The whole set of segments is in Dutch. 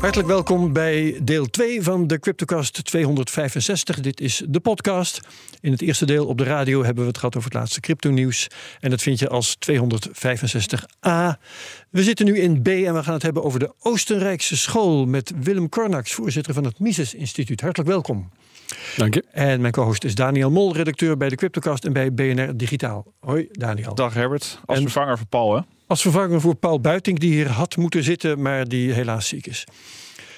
Hartelijk welkom bij deel 2 van de Cryptocast 265. Dit is de podcast. In het eerste deel op de radio hebben we het gehad over het laatste crypto-nieuws. En dat vind je als 265a. We zitten nu in B en we gaan het hebben over de Oostenrijkse school met Willem Kornax, voorzitter van het Mises Instituut. Hartelijk welkom. Dank je. En mijn co-host is Daniel Mol, redacteur bij de Cryptocast en bij BNR Digitaal. Hoi Daniel. Dag Herbert, als En- vervanger voor Paul hè? Als vervanger voor Paul Buiting, die hier had moeten zitten, maar die helaas ziek is.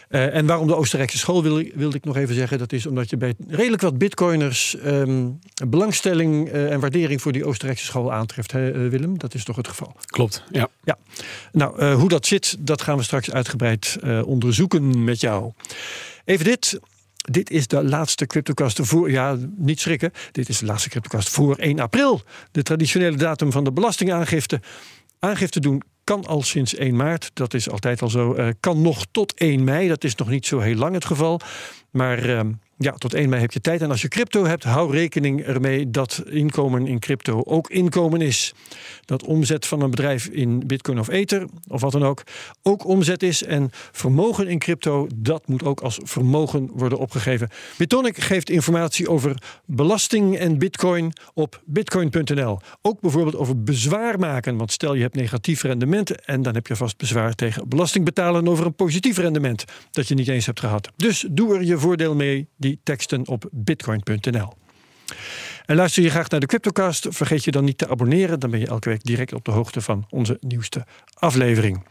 Eh, en waarom de Oostenrijkse school wil, wilde ik nog even zeggen. Dat is omdat je bij redelijk wat bitcoiners ehm, belangstelling eh, en waardering voor die Oostenrijkse school aantreft, hè, eh, Willem? Dat is toch het geval? Klopt, ja. Nou, eh, hoe dat zit, dat gaan we straks uitgebreid eh, onderzoeken met jou. Even dit. Dit is de laatste CryptoCast voor, ja, niet schrikken. Dit is de laatste CryptoCast voor 1 april. De traditionele datum van de belastingaangifte. Aangifte doen kan al sinds 1 maart. Dat is altijd al zo. Eh, kan nog tot 1 mei. Dat is nog niet zo heel lang het geval. Maar ehm, ja, tot 1 mei heb je tijd. En als je crypto hebt, hou rekening ermee dat inkomen in crypto ook inkomen is. Dat omzet van een bedrijf in Bitcoin of Ether, of wat dan ook, ook omzet is. En vermogen in crypto, dat moet ook als vermogen worden opgegeven. Bitonic geeft informatie over belasting en Bitcoin op bitcoin.nl. Ook bijvoorbeeld over bezwaar maken. Want stel je hebt negatief rendement en dan heb je vast bezwaar tegen belasting betalen over een positief rendement dat je niet eens hebt gehad. Dus doe er je voordeel mee, die teksten op bitcoin.nl. En luister je graag naar de Cryptocast, vergeet je dan niet te abonneren. Dan ben je elke week direct op de hoogte van onze nieuwste aflevering.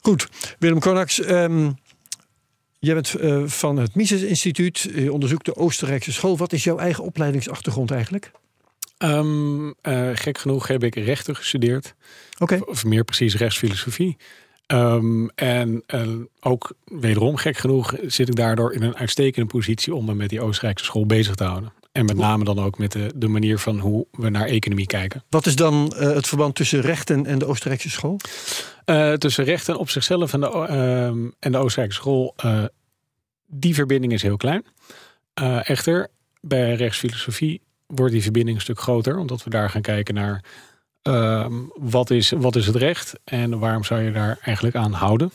Goed, Willem Konax, ehm, jij bent eh, van het Mises Instituut. Je onderzoekt de Oostenrijkse school. Wat is jouw eigen opleidingsachtergrond eigenlijk? Ehm, eh, gek genoeg heb ik rechten gestudeerd. Oké. Of meer precies rechtsfilosofie. Ehm, en eh, ook wederom gek genoeg zit ik daardoor in een uitstekende positie om me met die Oostenrijkse school bezig te houden. En met name dan ook met de, de manier van hoe we naar economie kijken. Wat is dan eh, het verband tussen rechten en de Oostenrijkse school? Eh, tussen rechten op zichzelf en de, ehm, en de Oostenrijkse school, die verbinding is heel klein. Echter, bij rechtsfilosofie wordt die verbinding een stuk groter, omdat we daar gaan kijken naar ehm, wat, is, wat is het recht en waarom zou je daar eigenlijk aan houden.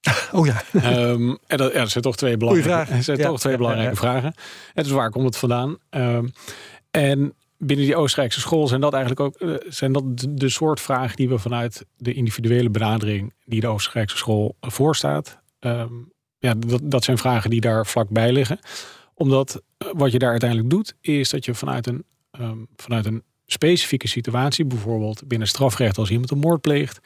Oh ja, Ehm, en dat, ja, dat zijn toch twee belangrijke, vraag. dat zijn Ja, toch twee belangrijke ja, vragen. En dus waar komt het vandaan? Ehm, en binnen die Oostenrijkse school zijn dat eigenlijk ook eh, zijn dat de, soort vragen die we vanuit de individuele benadering die de Oostenrijkse school voorstaat. ja, dat, dat zijn vragen die daar vlakbij liggen. Omdat eh, wat je daar uiteindelijk doet, is dat je vanuit een, vanuit een specifieke situatie, bijvoorbeeld binnen strafrecht als iemand een moord pleegt,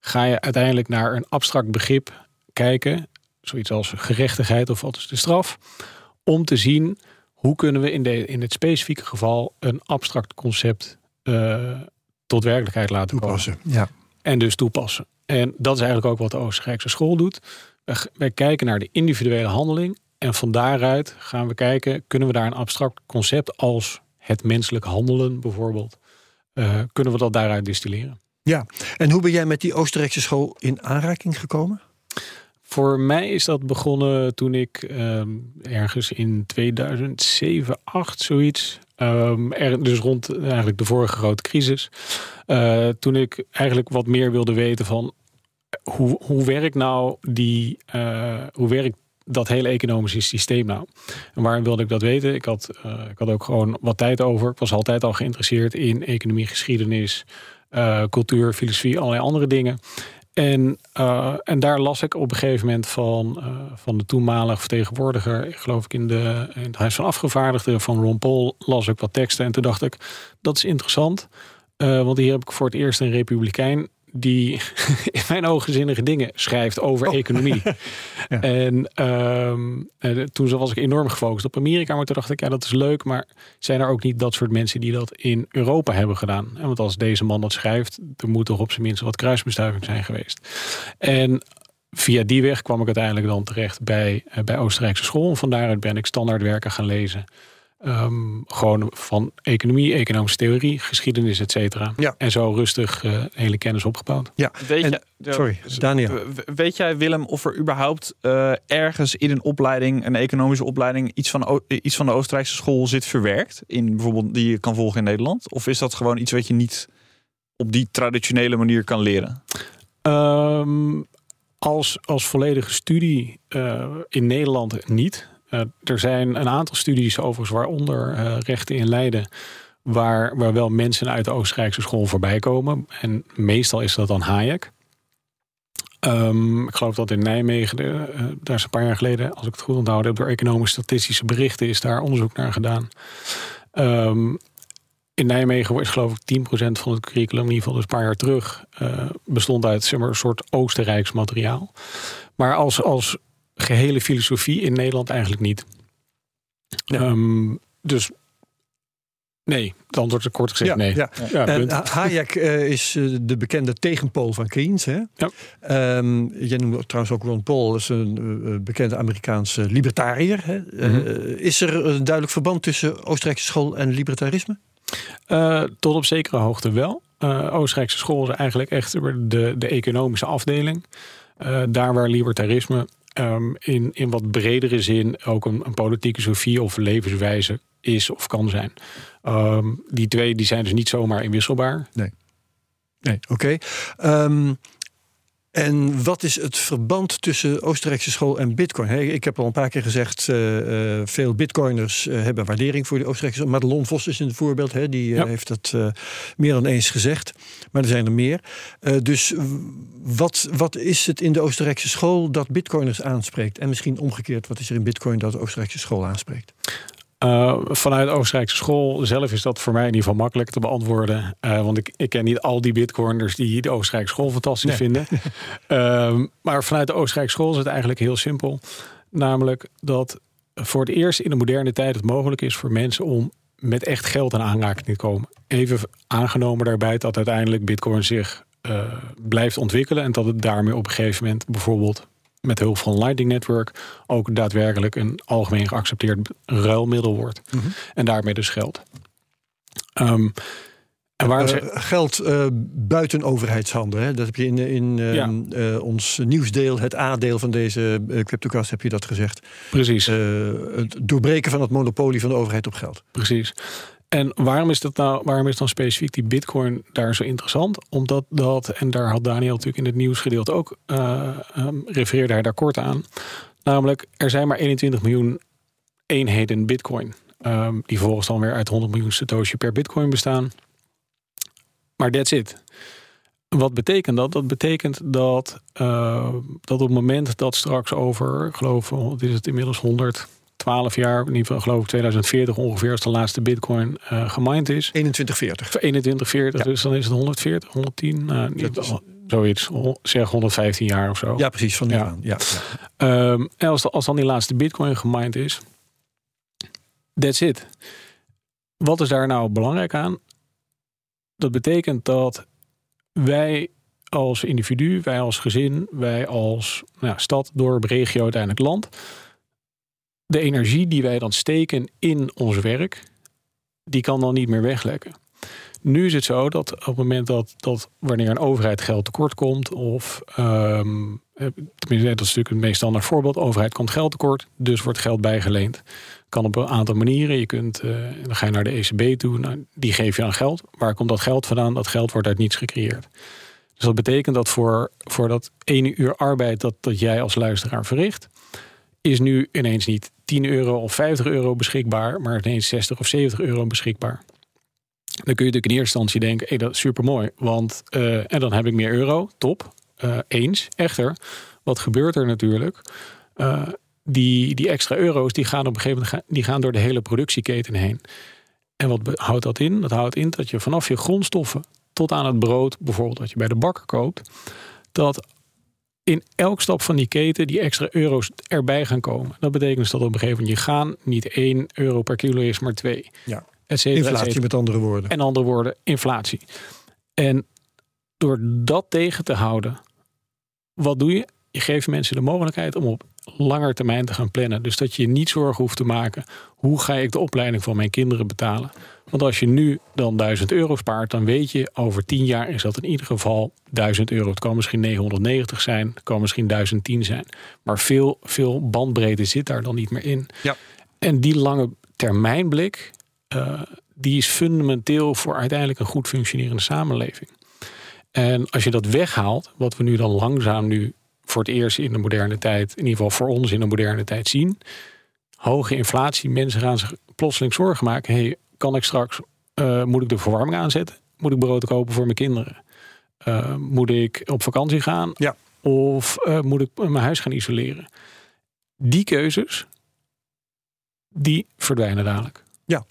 ga je uiteindelijk naar een abstract begrip kijken, zoiets als gerechtigheid of wat is de straf, om te zien hoe kunnen we in, de, in het specifieke geval een abstract concept eh, tot werkelijkheid laten komen. toepassen. Ja. En dus toepassen. En dat is eigenlijk ook wat de Oostenrijkse school doet. Wij, wij kijken naar de individuele handeling. En van daaruit gaan we kijken, kunnen we daar een abstract concept als het menselijk handelen bijvoorbeeld, eh, kunnen we dat daaruit distilleren? ja. En hoe ben jij met die Oostenrijkse school in aanraking gekomen? Voor mij is dat begonnen toen ik ehm, ergens in 2007, 8 zoiets. ehm, er, dus rond eigenlijk de vorige grote crisis. eh, toen ik eigenlijk wat meer wilde weten van hoe, hoe werkt nou die, eh, hoe werkt dat hele economische systeem nou? En waarom wilde ik dat weten? Ik had, eh, ik had ook gewoon wat tijd over. Ik was altijd al geïnteresseerd in economie, geschiedenis, eh, cultuur, filosofie, allerlei andere dingen. En, eh, en daar las ik op een gegeven moment van, van de toenmalige vertegenwoordiger, geloof ik in, de, in het Huis van Afgevaardigden van Ron Paul, las ik wat teksten. En toen dacht ik, dat is interessant. want hier heb ik voor het eerst een republikein die in mijn ogen zinnige dingen schrijft over Oh. economie. Ja. En ehm, eh, toen was ik enorm gefocust op Amerika. Maar toen dacht ik, ja, dat is leuk. Maar zijn er ook niet dat soort mensen die dat in Europa hebben gedaan? En Want als deze man dat schrijft, er moet toch op zijn minst wat kruisbestuiving zijn geweest. En via die weg kwam ik uiteindelijk dan terecht bij, eh, bij Oostenrijkse school. En van daaruit ben ik standaardwerken gaan lezen. Ehm, gewoon van economie, economische theorie, geschiedenis, et cetera. Ja. En zo rustig eh, hele kennis opgebouwd. Ja, Weet, En- je, sorry, z- Daniel. w- Weet jij, Willem, of er überhaupt eh, ergens in een opleiding, een economische opleiding, iets van, iets van de Oostenrijkse school zit verwerkt? In bijvoorbeeld die je kan volgen in Nederland? Of is dat gewoon iets wat je niet op die traditionele manier kan leren? Ehm, als, als volledige studie uh, in Nederland niet. Uh, er zijn een aantal studies overigens, waaronder uh, rechten in Leiden, waar, waar wel mensen uit de Oostenrijkse school voorbij komen. En meestal is dat dan Hayek. Um, ik geloof dat in Nijmegen, de, daar is een paar jaar geleden, als ik het goed onthouden heb, door economische statistische berichten is daar onderzoek naar gedaan. Um, in Nijmegen is geloof ik 10% van het curriculum, in ieder geval dus een paar jaar terug, bestond uit zeg maar, een soort Oostenrijks materiaal. Maar als, als gehele filosofie in Nederland eigenlijk niet. Ja. Um, dus nee, het antwoord is kort gezegd ja, nee. Ja. ja en Hayek uh, is uh, de bekende tegenpool van Keynes. Hè? Ja. Um, jij noemde trouwens ook Ron Paul, is een uh, bekende Amerikaanse libertariër. Hè? Mm -hmm. is er een duidelijk verband tussen Oostenrijkse school en libertarisme? Tot op zekere hoogte wel. Oostenrijkse school is eigenlijk echt de, de economische afdeling. Daar waar libertarisme um, in, in wat bredere zin ook een, een, politieke sofie of levenswijze is of kan zijn. Um, die twee die zijn dus niet zomaar inwisselbaar. Nee. Nee, oké. Okay. Um, en wat is het verband tussen Oostenrijkse school en Bitcoin? Ik heb al een paar keer gezegd, uh, veel Bitcoiners uh, hebben waardering voor de Oostenrijkse school. Madelon Vos is een voorbeeld, hè, die ja. heeft dat meer dan eens gezegd. Maar er zijn er meer. dus wat, wat is het in de Oostenrijkse school dat Bitcoiners aanspreekt? En misschien omgekeerd, wat is er in Bitcoin dat de Oostenrijkse school aanspreekt? Uh, vanuit Oostenrijkse school zelf is dat voor mij in ieder geval makkelijk te beantwoorden. Uh, want ik, ik ken niet al die bitcoiners die de Oostenrijkse school fantastisch nee. vinden. uh, maar vanuit de Oostenrijkse school is het eigenlijk heel simpel. Namelijk dat voor het eerst in de moderne tijd het mogelijk is voor mensen om met echt geld aan aanraking te komen. Even aangenomen daarbij dat uiteindelijk bitcoin zich blijft ontwikkelen. En dat het daarmee op een gegeven moment bijvoorbeeld met hulp van Lightning Network ook daadwerkelijk een algemeen geaccepteerd ruilmiddel wordt. Mm -hmm. En daarmee dus geld. Um, en waar uh, geld uh, buiten overheidshanden. Hè? Dat heb je in, in uh, ja. uh, ons nieuwsdeel, het A-deel van deze CryptoCast, heb je dat gezegd. Precies. het doorbreken van het monopolie van de overheid op geld. Precies. En waarom is, dat nou, waarom is dan specifiek die bitcoin daar zo interessant? Omdat dat, en daar had Daniel natuurlijk in het nieuwsgedeelte ook, uh, refereerde hij daar kort aan. Namelijk, er zijn maar 21 miljoen eenheden bitcoin. Um, die volgens dan weer uit 100 miljoen satoshi per bitcoin bestaan. Maar that's it. Wat betekent dat? Dat betekent dat, uh, dat op het moment dat straks over, geloof ik, is het inmiddels 100 12 jaar, in ieder geval geloof ik 2040 ongeveer als de laatste bitcoin uh, gemined is. 2140. 2140, ja. dus dan is het 140, 110, uh, niet, is... zoiets, zeg 115 jaar of zo. Ja, precies, van nu ja. aan. Ja, ja. Um, en als, als dan die laatste bitcoin gemined is, that's it. Wat is daar nou belangrijk aan? Dat betekent dat wij als individu, wij als gezin, wij als nou, stad, dorp, regio, uiteindelijk land de energie die wij dan steken in ons werk, die kan dan niet meer weglekken. Nu is het zo dat op het moment dat, dat wanneer een overheid geld tekort komt, of um, tenminste, dat is natuurlijk het meest standaard voorbeeld, overheid komt geld tekort, dus wordt geld bijgeleend. Kan op een aantal manieren. Je kunt, uh, dan ga je naar de ECB toe, nou, die geef je aan geld. Waar komt dat geld vandaan? Dat geld wordt uit niets gecreëerd. Dus dat betekent dat voor, voor dat ene uur arbeid dat, dat jij als luisteraar verricht, is nu ineens niet 10 euro of 50 euro beschikbaar, maar ineens 60 of 70 euro beschikbaar. Dan kun je natuurlijk in eerste instantie denken, hey, dat is super mooi, want uh, en dan heb ik meer euro, top, uh, eens. Echter, wat gebeurt er natuurlijk? Uh, die, die extra euro's die gaan op een gegeven moment die gaan door de hele productieketen heen. En wat houdt dat in? Dat houdt in dat je vanaf je grondstoffen tot aan het brood, bijvoorbeeld wat je bij de bakker koopt, dat in elk stap van die keten die extra euro's erbij gaan komen. Dat betekent dus dat op een gegeven moment je gaan niet 1 euro per kilo is, maar 2. Ja. Inflatie met andere woorden. En andere woorden, inflatie. En door dat tegen te houden, wat doe je? Je geeft mensen de mogelijkheid om op langer termijn te gaan plannen. Dus dat je niet zorgen hoeft te maken. Hoe ga ik de opleiding van mijn kinderen betalen? Want als je nu dan 1000 euro spaart, dan weet je over 10 jaar is dat in ieder geval 1000 euro. Het kan misschien 990 zijn, het kan misschien 1010 zijn. Maar veel, veel bandbreedte zit daar dan niet meer in. Ja. En die lange termijnblik, uh, die is fundamenteel voor uiteindelijk een goed functionerende samenleving. En als je dat weghaalt, wat we nu dan langzaam nu voor het eerst in de moderne tijd, in ieder geval voor ons in de moderne tijd zien. Hoge inflatie, mensen gaan zich plotseling zorgen maken. Hey, kan ik straks, uh, moet ik de verwarming aanzetten? Moet ik brood kopen voor mijn kinderen? Uh, moet ik op vakantie gaan? Ja. Of uh, moet ik mijn huis gaan isoleren? Die keuzes, die verdwijnen dadelijk. Ja.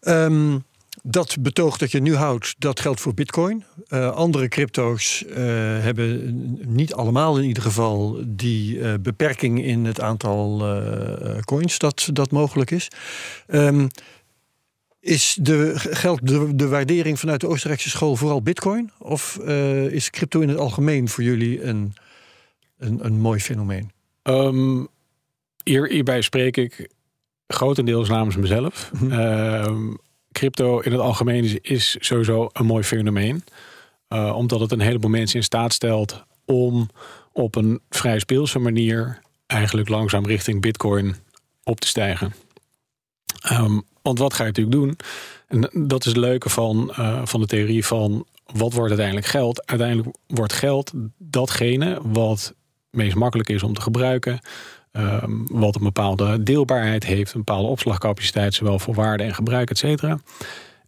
Um, dat betoog dat je nu houdt, dat geldt voor Bitcoin. Uh, andere crypto's uh, hebben niet allemaal in ieder geval die uh, beperking in het aantal coins dat, dat mogelijk is. Um, is de, geldt de, de waardering vanuit de Oostenrijkse school vooral Bitcoin? Of is crypto in het algemeen voor jullie een, een, een mooi fenomeen? Um, hier, hierbij spreek ik grotendeels namens mezelf. Mm -hmm crypto in het algemeen is, sowieso een mooi fenomeen. Uh, omdat het een heleboel mensen in staat stelt om op een vrij speelse manier eigenlijk langzaam richting Bitcoin op te stijgen. Um, want wat ga je natuurlijk doen? En dat is het leuke van, uh, van de theorie van wat wordt uiteindelijk geld? Uiteindelijk wordt geld datgene wat meest makkelijk is om te gebruiken. Um, wat een bepaalde deelbaarheid heeft, een bepaalde opslagcapaciteit, zowel voor waarde en gebruik, et cetera.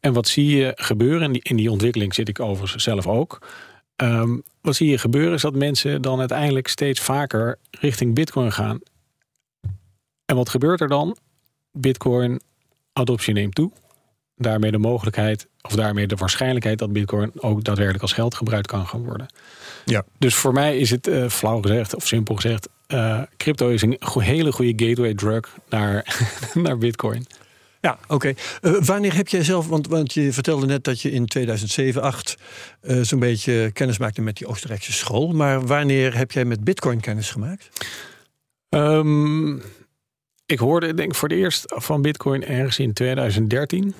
En wat zie je gebeuren, en in die ontwikkeling zit ik overigens zelf ook. Um, wat zie je gebeuren is dat mensen dan uiteindelijk steeds vaker richting Bitcoin gaan. En wat gebeurt er dan? Bitcoin adoptie neemt toe. Daarmee de mogelijkheid, of daarmee de waarschijnlijkheid dat Bitcoin ook daadwerkelijk als geld gebruikt kan gaan worden. Ja. Dus voor mij is het uh, flauw gezegd, of simpel gezegd, uh, crypto is een hele goede gateway drug naar, naar Bitcoin. Ja, oké. Okay. Uh, wanneer heb jij zelf, want, want je vertelde net dat je in 2007, 2008 uh, zo'n beetje kennis maakte met die Oostenrijkse school. Maar wanneer heb jij met Bitcoin kennis gemaakt? Um, ik hoorde, denk ik, voor het eerst van Bitcoin ergens in 2013.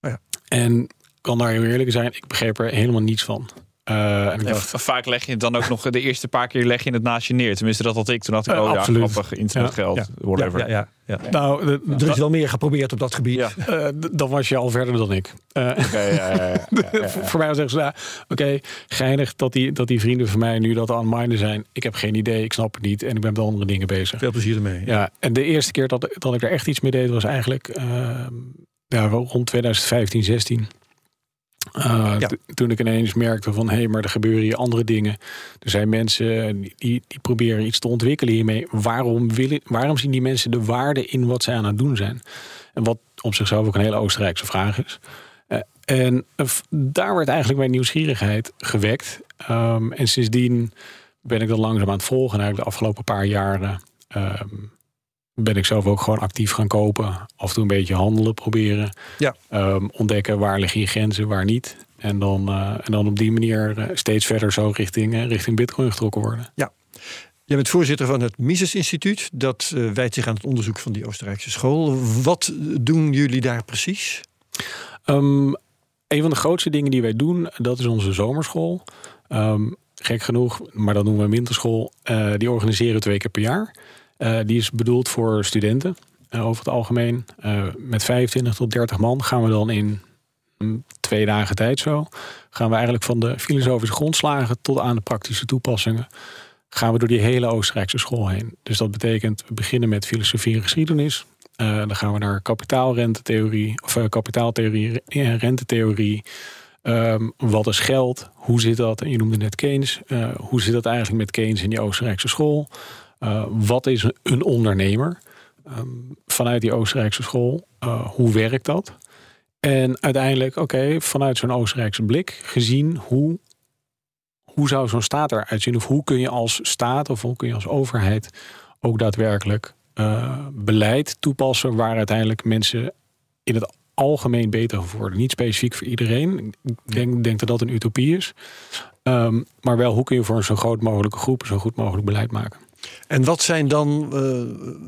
Oh ja. En kan daar heel eerlijk zijn, ik begreep er helemaal niets van. Uh, en dacht, vaak leg je het dan ook nog de eerste paar keer leg je het naast je neer. Tenminste, dat had ik. Toen had ik, uh, oh ja, grappig, internetgeld, ja. whatever. Ja, ja, ja, ja. Nou, de, er is wel meer geprobeerd op dat gebied. Ja. Uh, dan was je al verder dan ik. Okay, ja, voor mij was echt zo, oké, okay, geinig dat die, dat die vrienden van mij nu dat aan minen zijn. Ik heb geen idee, ik snap het niet en ik ben met andere dingen bezig. Veel plezier ermee. Ja, en de eerste keer dat, dat ik er echt iets mee deed was eigenlijk ehm, ja, rond 2015, 16. Uh, ja. Toen ik ineens merkte van hé, hey, maar er gebeuren hier andere dingen. Er zijn mensen die, die proberen iets te ontwikkelen hiermee. Waarom, willen, waarom zien die mensen de waarde in wat zij aan het doen zijn? En wat op zichzelf ook een hele Oostenrijkse vraag is. Uh, en uh, daar werd eigenlijk mijn nieuwsgierigheid gewekt. Um, en sindsdien ben ik dat langzaam aan het volgen. Eigenlijk de afgelopen paar jaren um, ben ik zelf ook gewoon actief gaan kopen. Af en toe een beetje handelen proberen. Ja. Um, ontdekken waar liggen je grenzen, waar niet. En dan, uh, en dan op die manier uh, steeds verder zo richting, uh, richting bitcoin getrokken worden. Ja. Je bent voorzitter van het Mises Instituut. Dat wijdt zich aan het onderzoek van die Oostenrijkse school. Wat doen jullie daar precies? Um, een van de grootste dingen die wij doen, dat is onze zomerschool. Um, gek genoeg, maar dat noemen we winterschool. die organiseren twee keer per jaar. Uh, die is bedoeld voor studenten uh, over het algemeen. Uh, met 25 tot 30 man gaan we dan in um, twee dagen tijd zo. Gaan we eigenlijk van de filosofische grondslagen tot aan de praktische toepassingen. Gaan we door die hele Oostenrijkse school heen. Dus dat betekent, we beginnen met filosofie en geschiedenis. dan gaan we naar kapitaalrentetheorie, of kapitaaltheorie en rentetheorie. Um, wat is geld? Hoe zit dat? En je noemde net Keynes. hoe zit dat eigenlijk met Keynes in die Oostenrijkse school? Uh, wat is een ondernemer? Um, vanuit die Oostenrijkse school, uh, hoe werkt dat? En uiteindelijk, oké, vanuit zo'n Oostenrijkse blik, gezien hoe, hoe zou zo'n staat eruit zien? Of hoe kun je als staat of hoe kun je als overheid ook daadwerkelijk uh, beleid toepassen waar uiteindelijk mensen in het algemeen beter van worden. Niet specifiek voor iedereen. Ik denk, dat dat een utopie is. Um, maar wel, hoe kun je voor een zo groot mogelijke groep zo goed mogelijk beleid maken? En wat zijn dan uh,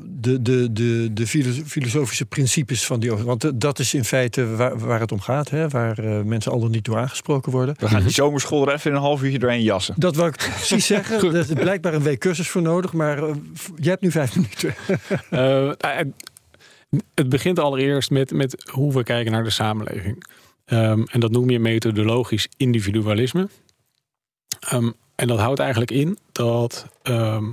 de, de, de, de filosofische principes van die Want dat is in feite waar, waar het om gaat, hè? waar uh, mensen al dan niet toe aangesproken worden. We gaan die zomerschool er even in een half uurtje doorheen jassen. Dat wou ik precies zeggen. Er is blijkbaar een week cursus voor nodig, maar uh, jij hebt nu vijf minuten. het begint allereerst met, met hoe we kijken naar de samenleving. Um, en dat noem je methodologisch individualisme. Um, En dat houdt eigenlijk in dat ehm,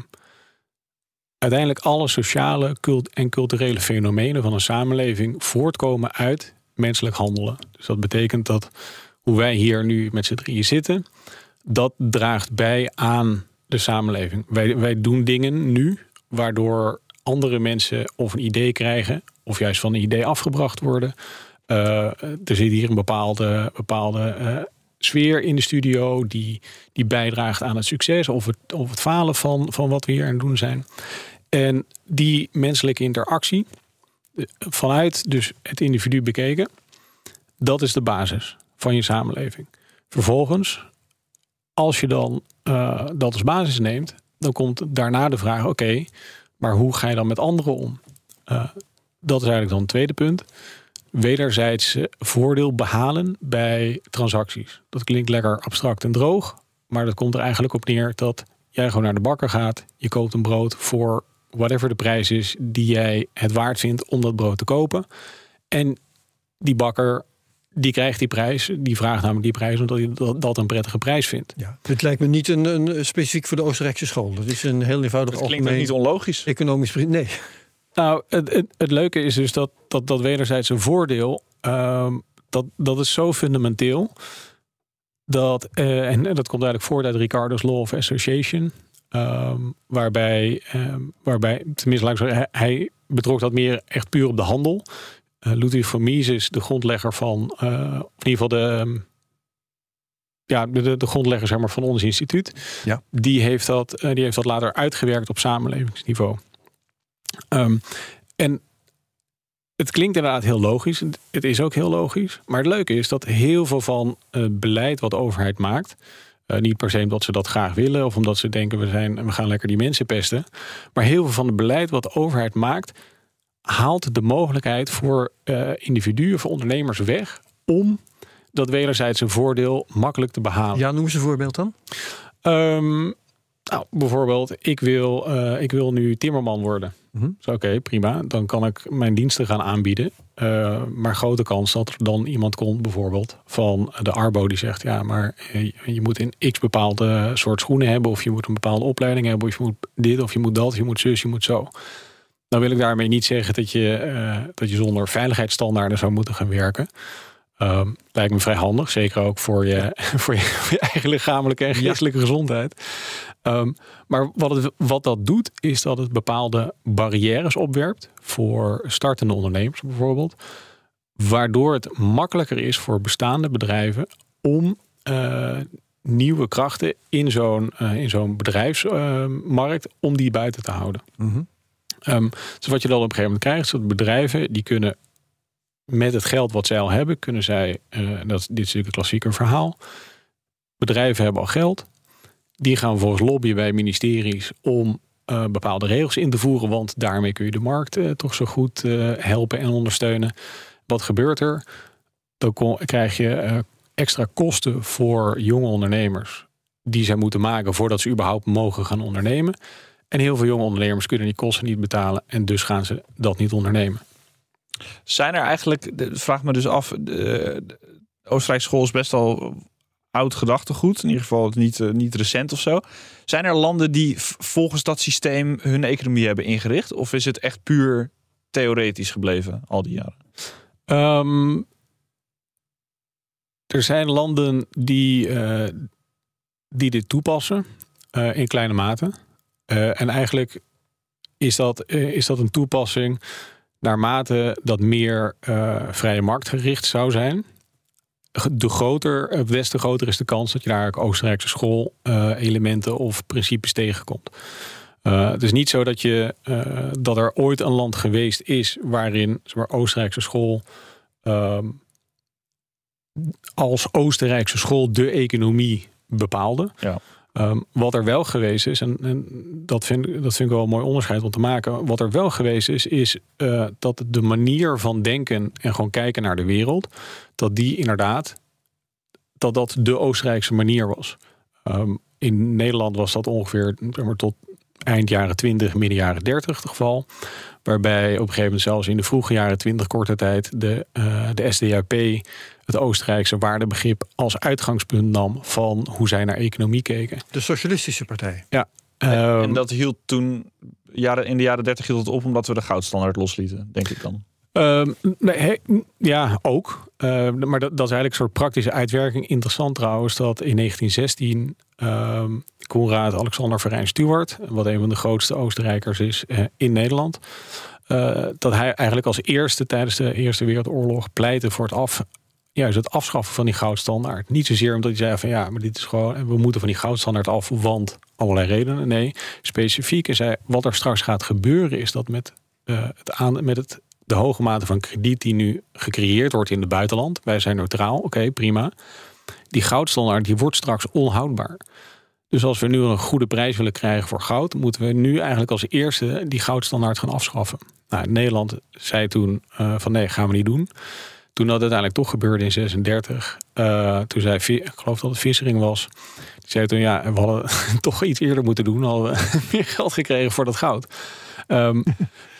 uiteindelijk alle sociale cult en culturele fenomenen van een samenleving voortkomen uit menselijk handelen. Dus dat betekent dat hoe wij hier nu met z'n drieën zitten, dat draagt bij aan de samenleving. Wij, wij doen dingen nu waardoor andere mensen of een idee krijgen, of juist van een idee afgebracht worden. Uh, er zit hier een bepaalde, bepaalde uh, sfeer in de studio die, die bijdraagt aan het succes of het, of het falen van, van wat we hier aan het doen zijn. En die menselijke interactie, vanuit dus het individu bekeken, dat is de basis van je samenleving. Vervolgens, als je dan uh, dat als basis neemt, dan komt daarna de vraag: oké, maar hoe ga je dan met anderen om? Uh, dat is eigenlijk dan het tweede punt. Wederzijds voordeel behalen bij transacties. Dat klinkt lekker abstract en droog, maar dat komt er eigenlijk op neer dat jij gewoon naar de bakker gaat, je koopt een brood voor whatever de prijs is die jij het waard vindt om dat brood te kopen. En die bakker die krijgt die prijs. Die vraagt namelijk die prijs omdat hij dat, een prettige prijs vindt. Ja, dit lijkt me niet een, een specifiek voor de Oostenrijkse school. Dat is een heel eenvoudig dat klinkt niet onlogisch. Economisch nee. Nou, het, het, het, leuke is dus dat dat, dat wederzijds een voordeel, um, dat, dat is zo fundamenteel. Dat, uh, en, dat komt eigenlijk voort uit Ricardo's Law of Association. Um, waarbij, um, waarbij, tenminste, zeggen, hij betrok dat meer echt puur op de handel. Uh, Ludwig van Mises, de grondlegger van, uh, in ieder geval de, ja, de, de grondlegger zeg maar, van ons instituut, ja. die, heeft dat, die heeft dat later uitgewerkt op samenlevingsniveau. Um, en het klinkt inderdaad heel logisch. Het is ook heel logisch. Maar het leuke is dat heel veel van het beleid wat de overheid maakt. Uh, niet per se omdat ze dat graag willen of omdat ze denken we, zijn, we gaan lekker die mensen pesten. Maar heel veel van het beleid wat de overheid maakt, haalt de mogelijkheid voor uh, individuen, voor ondernemers weg om dat wederzijds een voordeel makkelijk te behalen. Ja, noem eens een voorbeeld dan. Um, nou, bijvoorbeeld, ik wil, ik wil nu timmerman worden. Mhm. Oké, prima. Dan kan ik mijn diensten gaan aanbieden. Uh, maar grote kans dat er dan iemand komt, bijvoorbeeld van de Arbo, die zegt: Ja, maar je, je moet een x bepaalde soort schoenen hebben, of je moet een bepaalde opleiding hebben, of je moet dit, of je moet dat, je moet zus, je moet zo. Dan wil ik daarmee niet zeggen dat je, uh, dat je zonder veiligheidsstandaarden zou moeten gaan werken. Um, lijkt me vrij handig, zeker ook voor je, voor je, voor je eigen lichamelijke en geestelijke ja. gezondheid. Um, maar wat, het, wat dat doet, is dat het bepaalde barrières opwerpt voor startende ondernemers bijvoorbeeld. Waardoor het makkelijker is voor bestaande bedrijven om uh, nieuwe krachten in zo'n uh, in zo'n bedrijfsmarkt, uh, om die buiten te houden. Mm -hmm. um, dus wat je dan op een gegeven moment krijgt, is dat bedrijven die kunnen met het geld wat zij al hebben, kunnen zij, uh, dat, dit is natuurlijk een klassieker verhaal. Bedrijven hebben al geld. Die gaan vervolgens lobbyen bij ministeries om uh, bepaalde regels in te voeren. Want daarmee kun je de markt uh, toch zo goed helpen en ondersteunen. Wat gebeurt er? Dan krijg je extra kosten voor jonge ondernemers. Die zij moeten maken voordat ze überhaupt mogen gaan ondernemen. En heel veel jonge ondernemers kunnen die kosten niet betalen. En dus gaan ze dat niet ondernemen. Zijn er eigenlijk, vraag me dus af, de, Oostenrijkse school is best al oud gedachtegoed, in ieder geval niet, uh, niet recent of zo. Zijn er landen die volgens dat systeem hun economie hebben ingericht? Of is het echt puur theoretisch gebleven al die jaren? Um, er zijn landen die, uh, die dit toepassen uh, in kleine mate. en eigenlijk is dat, is dat een toepassing naarmate dat meer uh, vrije marktgericht zou zijn. De groter, des te groter is de kans dat je daar Oostenrijkse school uh, elementen of principes tegenkomt. Het is niet zo dat, je, dat er ooit een land geweest is waarin zeg maar, Oostenrijkse school als Oostenrijkse school de economie bepaalde. Ja. Um, wat er wel geweest is, en, en, dat, vind, dat vind ik wel een mooi onderscheid om te maken. Wat er wel geweest is, is uh, dat de manier van denken en gewoon kijken naar de wereld, dat die inderdaad, dat dat de Oostenrijkse manier was. Um, in Nederland was dat ongeveer zeg maar, tot eind jaren 20, midden jaren 30 het geval. Waarbij op een gegeven moment zelfs in de vroege jaren 20 korte tijd de, uh, de SDAP het Oostenrijkse waardebegrip als uitgangspunt nam van hoe zij naar economie keken. De Socialistische Partij. Ja. en Ehm, dat hield toen, jaren, in de jaren 30 hield het op omdat we de goudstandaard loslieten, denk ik dan. Ehm, nee, he- ja, ook. Ehm, maar dat, dat is eigenlijk een soort praktische uitwerking. Interessant trouwens dat in 1916 Konrad Alexander Verijn Stuart, wat een van de grootste Oostenrijkers is eh, in Nederland, eh, dat hij eigenlijk als eerste tijdens de Eerste Wereldoorlog pleitte voor het af, juist het afschaffen van die goudstandaard. Niet zozeer omdat hij zei van ja, maar dit is gewoon, we moeten van die goudstandaard af, want allerlei redenen. Nee, specifiek. En zei wat er straks gaat gebeuren is dat met, eh, het aan, met het de hoge mate van krediet die nu gecreëerd wordt in het buitenland. Wij zijn neutraal, oké, prima. Die goudstandaard die wordt straks onhoudbaar. Dus als we nu een goede prijs willen krijgen voor goud, moeten we nu eigenlijk als eerste die goudstandaard gaan afschaffen. Nou, Nederland zei toen eh, van nee, gaan we niet doen. Toen dat uiteindelijk toch gebeurde in 36, eh, toen zei, ik geloof dat het Vissering was, die zei toen ja, we hadden toch iets eerder moeten doen, hadden we meer geld gekregen voor dat goud. Ehm,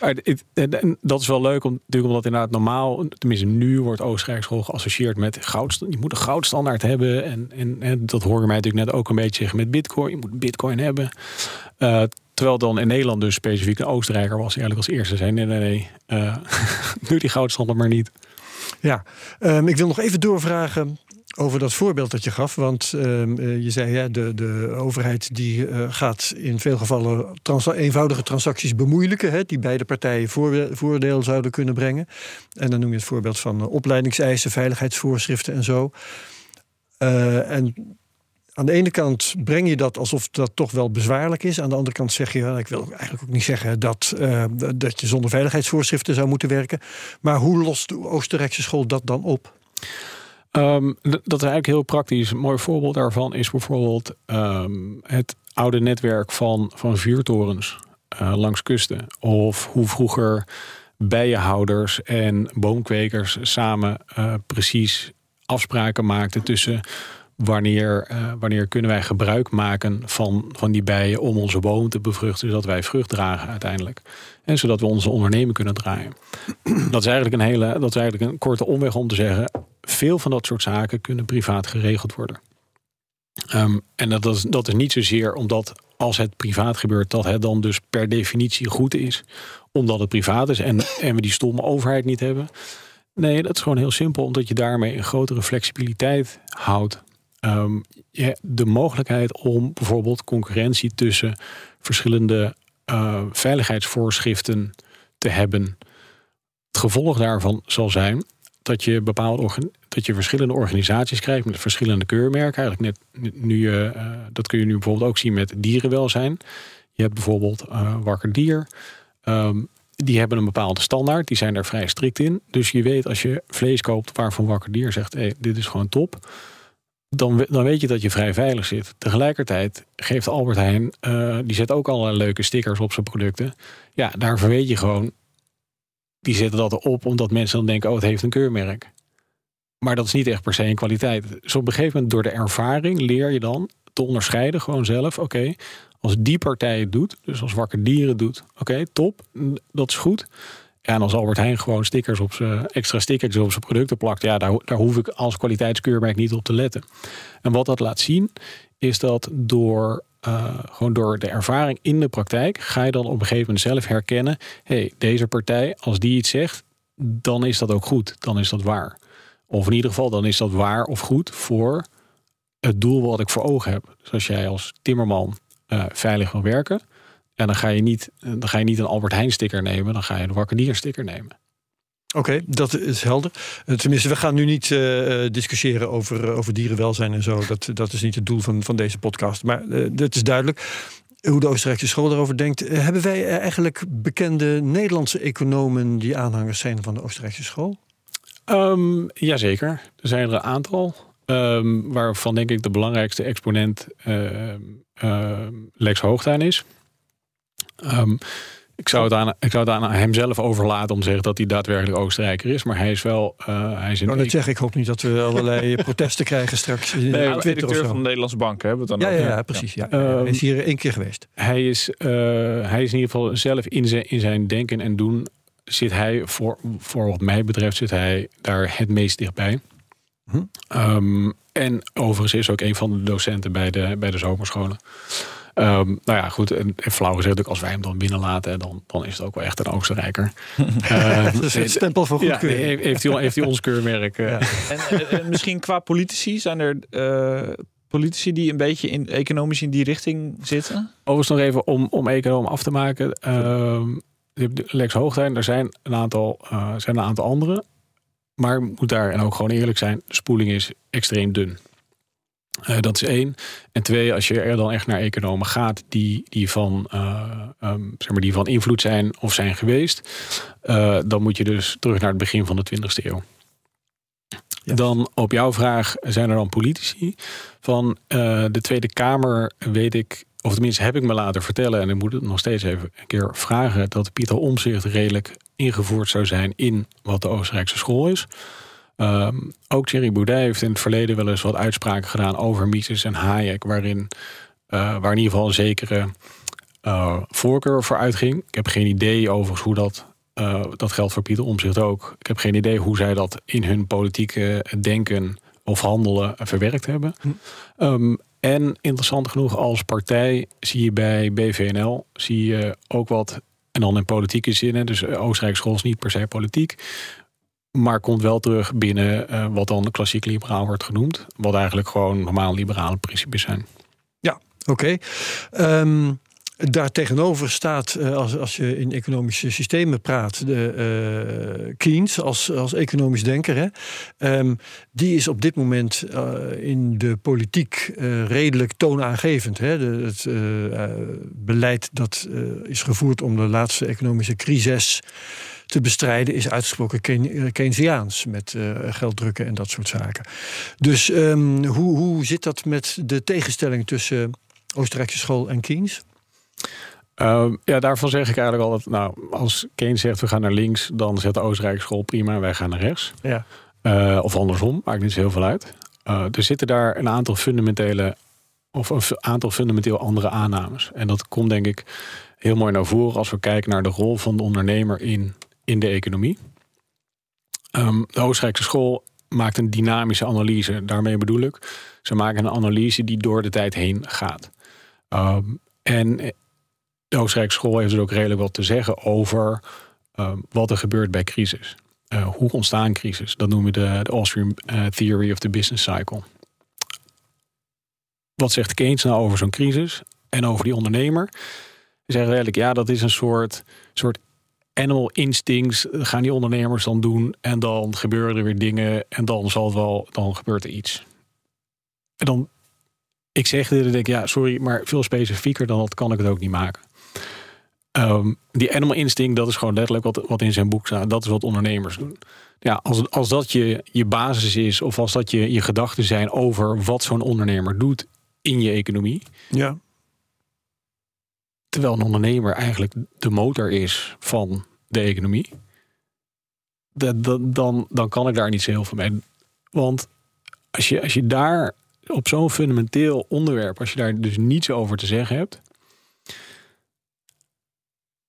en- dat is wel leuk, omdat inderdaad normaal, tenminste nu wordt Oostenrijk school geassocieerd met goud. Je moet een goudstandaard hebben. En, en, dat hoor je mij natuurlijk net ook een beetje zeggen met bitcoin. Je moet bitcoin hebben. Eh, terwijl dan in Nederland dus specifiek een Oostenrijker was die eigenlijk als eerste zei nee, nee, nee. eh, doe die goudstandaard maar niet. Ja, Ehm, ik wil nog even doorvragen over dat voorbeeld dat je gaf. Want ehm, eh, je zei, ja, de, de overheid die eh, gaat in veel gevallen trans eenvoudige transacties bemoeilijken. Hè, die beide partijen voor, voordeel zouden kunnen brengen. En dan noem je het voorbeeld van eh, opleidingseisen, veiligheidsvoorschriften en zo. En aan de ene kant breng je dat alsof dat toch wel bezwaarlijk is. Aan de andere kant zeg je, ik wil eigenlijk ook niet zeggen dat, dat je zonder veiligheidsvoorschriften zou moeten werken. Maar hoe lost de Oostenrijkse school dat dan op? Ehm, dat is eigenlijk heel praktisch. Een mooi voorbeeld daarvan is bijvoorbeeld ehm, het oude netwerk van, van vuurtorens eh, langs kusten. Of hoe vroeger bijenhouders en boomkwekers samen eh, precies afspraken maakten tussen wanneer, eh, wanneer kunnen wij gebruik maken van, van die bijen om onze boom te bevruchten, zodat wij vrucht dragen uiteindelijk. En zodat we onze onderneming kunnen draaien. Dat is eigenlijk een hele, dat is eigenlijk een korte omweg om te zeggen, veel van dat soort zaken kunnen privaat geregeld worden. Ehm, en dat is, dat is niet zozeer omdat als het privaat gebeurt, dat het dan dus per definitie goed is, omdat het privaat is en, en we die stomme overheid niet hebben. Nee, dat is gewoon heel simpel, omdat je daarmee een grotere flexibiliteit houdt. Ehm, de mogelijkheid om bijvoorbeeld concurrentie tussen verschillende eh, veiligheidsvoorschriften te hebben. Het gevolg daarvan zal zijn dat je bepaalde dat je verschillende organisaties krijgt met verschillende keurmerken. Eigenlijk net nu eh, dat kun je nu bijvoorbeeld ook zien met dierenwelzijn. Je hebt bijvoorbeeld eh Wakker Dier. Ehm, die hebben een bepaalde standaard. Die zijn daar vrij strikt in. Dus je weet als je vlees koopt waarvan Wakker Dier zegt: hey, dit is gewoon top. Dan, dan weet je dat je vrij veilig zit. Tegelijkertijd geeft Albert Heijn, die zet ook allerlei leuke stickers op zijn producten. Ja, daarvoor weet je gewoon, die zetten dat erop omdat mensen dan denken, oh het heeft een keurmerk. Maar dat is niet echt per se een kwaliteit. Dus op een gegeven moment door de ervaring leer je dan te onderscheiden gewoon zelf. Oké, als die partij het doet, dus als Wakker Dieren doet, oké, top, dat is goed. En als Albert Heijn gewoon stickers op zijn, extra stickers op zijn producten plakt, ja, daar, daar hoef ik als kwaliteitskeurmerk niet op te letten. En wat dat laat zien, is dat door, eh, gewoon door de ervaring in de praktijk, ga je dan op een gegeven moment zelf herkennen, hey, deze partij, als die iets zegt, dan is dat ook goed, dan is dat waar. Of in ieder geval, dan is dat waar of goed voor het doel wat ik voor ogen heb. Dus als jij als timmerman eh, veilig wil werken, ja, dan, ga je niet, dan ga je niet een Albert Heijn sticker nemen, dan ga je een Wakker Dier sticker nemen. Oké, dat is helder. Eh, tenminste, we gaan nu niet eh, eh, discussiëren over, over dierenwelzijn en zo. Dat, dat is niet het doel van, van deze podcast. Maar eh het is duidelijk hoe de Oostenrijkse school daarover denkt. Hebben wij eigenlijk bekende Nederlandse economen die aanhangers zijn van de Oostenrijkse school? Um, jazeker, er zijn er een aantal. ehm, waarvan denk ik de belangrijkste exponent ehm, Lex Hoogtuin is. Ehm, Ik zou, het aan, ik zou het aan hem zelf overlaten om te zeggen dat hij daadwerkelijk Oostenrijker is. Maar hij is wel. Uh, hij is in. Ik zeg, ik hoop niet dat we allerlei protesten krijgen straks. Nee, de directeur van de Nederlandse bank hebben we het dan. Ja, ja, ja, precies. Ja. hij is hier één keer geweest. Hij is, uh, hij is in ieder geval zelf in zijn, in zijn denken en doen. Zit hij, voor, voor wat mij betreft, zit hij daar het meest dichtbij. Hm? Um, en overigens is ook een van de docenten bij de, bij de zomerscholen. Um, nou ja, goed. En, en flauw gezegd, als wij hem dan binnenlaten, dan, dan is het ook wel echt een Oostenrijker. uh, dat is het stempel voor goedkeuring. Ja, heeft, hij, heeft hij ons keurmerk. Uh. Ja. En, en, misschien qua politici, zijn er uh, politici die een beetje in, economisch in die richting zitten? Overigens nog even om, om econoom af te maken. Uh, Lex Hoogtijn, er zijn een aantal, uh, zijn een aantal anderen. Maar moet daar, en ook gewoon eerlijk zijn, de spoeling is extreem dun. Uh, dat is één. En twee, als je er dan echt naar economen gaat die, die, van, uh, um, zeg maar die van invloed zijn of zijn geweest, uh, dan moet je dus terug naar het begin van de 20e eeuw. Ja. Dan op jouw vraag, zijn er dan politici? Van de Tweede Kamer weet ik, of tenminste heb ik me laten vertellen, en ik moet het nog steeds even een keer vragen, dat Pieter Omzicht redelijk ingevoerd zou zijn in wat de Oostenrijkse school is. Um, ook Thierry Boudet heeft in het verleden wel eens wat uitspraken gedaan over Mises en Hayek, waarin uh, waar in ieder geval een zekere uh, voorkeur voor uitging. Ik heb geen idee overigens hoe dat. Uh, dat geldt voor Pieter Omzicht ook. Ik heb geen idee hoe zij dat in hun politieke denken of handelen verwerkt hebben. Hm. Um, en interessant genoeg als partij zie je bij BVNL zie je ook wat en dan in politieke zin. Dus Oostenrijk school is niet per se politiek. Maar komt wel terug binnen uh, wat dan klassiek liberaal wordt genoemd. Wat eigenlijk gewoon normaal liberale principes zijn. Ja, oké. Okay. Um, daar tegenover staat, uh, als, als je in economische systemen praat, de uh, Keynes als, als economisch denker. Hè? Um, die is op dit moment in de politiek redelijk toonaangevend. Hè? Het beleid dat is gevoerd om de laatste economische crisis te bestrijden is uitgesproken eh, Keynesiaans met uh, geld drukken en dat soort zaken. Dus um, hoe, hoe zit dat met de tegenstelling tussen Oostenrijkse school en Keynes? Uh, ja, daarvan zeg ik eigenlijk altijd, nou, als Keynes zegt we gaan naar links, dan zet de Oostenrijkse school prima, wij gaan naar rechts. Ja. Uh, of andersom, maakt niet zo heel veel uit. er zitten daar een aantal fundamentele, of een aantal fundamenteel andere aannames. En dat komt denk ik heel mooi naar voren als we kijken naar de rol van de ondernemer in in de economie. Um, de Oostenrijkse school maakt een dynamische analyse. Daarmee bedoel ik, ze maken een analyse die door de tijd heen gaat. Um, en de Oostenrijkse school heeft dus ook redelijk wat te zeggen over um, wat er gebeurt bij crisis. Uh, hoe ontstaan crisis? Dat noemen we de, de Austrian uh, Theory of the Business Cycle. Wat zegt Keynes nou over zo'n crisis en over die ondernemer? Ze zeggen eigenlijk, ja, dat is een soort, soort animal instincts gaan die ondernemers dan doen. En dan gebeuren er weer dingen. En dan zal het wel, dan gebeurt er iets. En dan, ik zeg dit en denk ja, sorry, maar veel specifieker dan dat kan ik het ook niet maken. Um, die animal instinct, dat is gewoon letterlijk wat, wat in zijn boek staat. Dat is wat ondernemers doen. Ja, als, als dat je, je basis is, of als dat je, je gedachten zijn over wat zo'n ondernemer doet in je economie. Ja. Terwijl een ondernemer eigenlijk de motor is van de economie. dan, dan kan ik daar niet zo heel veel mee. Want als je, als je daar op zo'n fundamenteel onderwerp, als je daar dus niets over te zeggen hebt.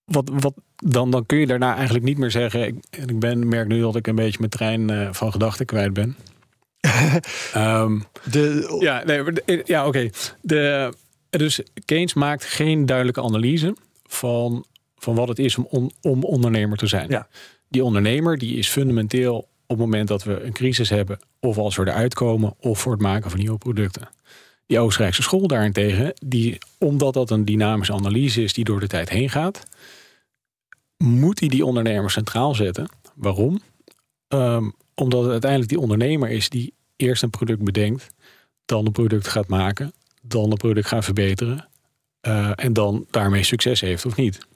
Wat, wat, dan, dan kun je daarna eigenlijk niet meer zeggen. Ik, ik ben, merk nu dat ik een beetje mijn trein uh, van gedachten kwijt ben. um, de, ja, nee, ja oké. Okay. Dus Keynes maakt geen duidelijke analyse van van wat het is om, om ondernemer te zijn. Ja. Die ondernemer die is fundamenteel op het moment dat we een crisis hebben, of als we eruit komen, of voor het maken van nieuwe producten. Die Oostenrijkse school daarentegen, die, omdat dat een dynamische analyse is die door de tijd heen gaat, moet hij die ondernemer centraal zetten. Waarom? Um, omdat het uiteindelijk die ondernemer is die eerst een product bedenkt, dan een product gaat maken, dan een product gaat verbeteren uh, en dan daarmee succes heeft of niet.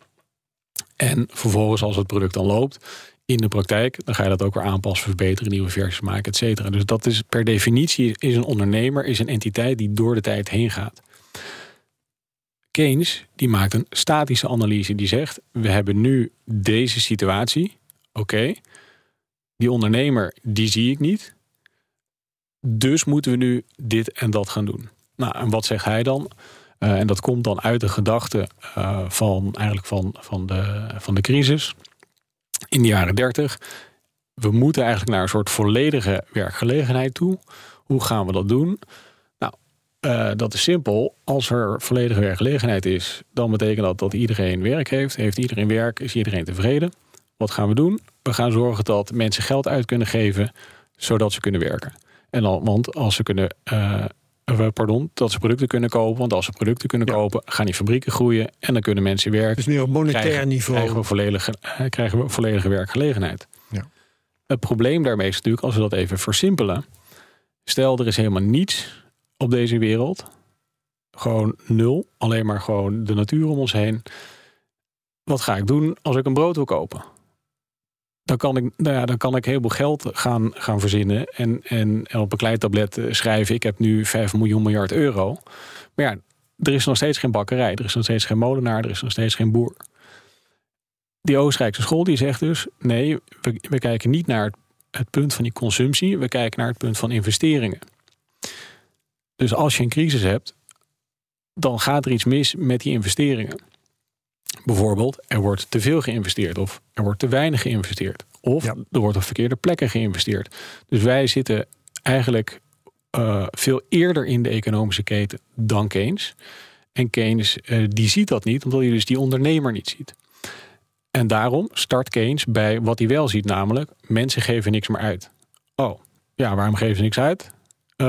En vervolgens, als het product dan loopt in de praktijk, dan ga je dat ook weer aanpassen, verbeteren, nieuwe versies maken, et cetera. Dus dat is per definitie is een ondernemer, is een entiteit die door de tijd heen gaat. Keynes die maakt een statische analyse die zegt: we hebben nu deze situatie. Oké, die ondernemer die zie ik niet. Dus moeten we nu dit en dat gaan doen. Nou, en wat zegt hij dan? Uh, en dat komt dan uit de gedachte uh, van eigenlijk van, van, de, van de crisis in de jaren 30. We moeten eigenlijk naar een soort volledige werkgelegenheid toe. Hoe gaan we dat doen? Nou, uh, dat is simpel. Als er volledige werkgelegenheid is, dan betekent dat dat iedereen werk heeft. Heeft iedereen werk, is iedereen tevreden. Wat gaan we doen? We gaan zorgen dat mensen geld uit kunnen geven, zodat ze kunnen werken. En dan, want als ze kunnen pardon, dat ze producten kunnen kopen. Want als ze producten kunnen ja. kopen, gaan die fabrieken groeien en dan kunnen mensen werken. Dus meer op monetair krijgen, niveau. Krijgen we, volledige, uh, krijgen we volledige werkgelegenheid. Ja. Het probleem daarmee is natuurlijk, als we dat even versimpelen. Stel, er is helemaal niets op deze wereld. Gewoon nul. Alleen maar gewoon de natuur om ons heen. Wat ga ik doen als ik een brood wil kopen? Dan kan ik, nou ja, dan kan ik heel veel geld gaan, gaan verzinnen. En, en, op een klein tablet schrijven: ik heb nu 5 miljoen miljard euro. Maar ja, er is nog steeds geen bakkerij, er is nog steeds geen molenaar, er is nog steeds geen boer. Die Oostenrijkse school die zegt dus: nee, we, we kijken niet naar het, het punt van die consumptie, we kijken naar het punt van investeringen. Dus als je een crisis hebt, dan gaat er iets mis met die investeringen. Bijvoorbeeld, er wordt te veel geïnvesteerd of er wordt te weinig geïnvesteerd. Of Ja. er wordt op verkeerde plekken geïnvesteerd. Dus wij zitten eigenlijk uh, veel eerder in de economische keten dan Keynes. En Keynes uh, die ziet dat niet, omdat hij dus die ondernemer niet ziet. En daarom start Keynes bij wat hij wel ziet, namelijk mensen geven niks meer uit. Oh, ja, waarom geven ze niks uit? Uh,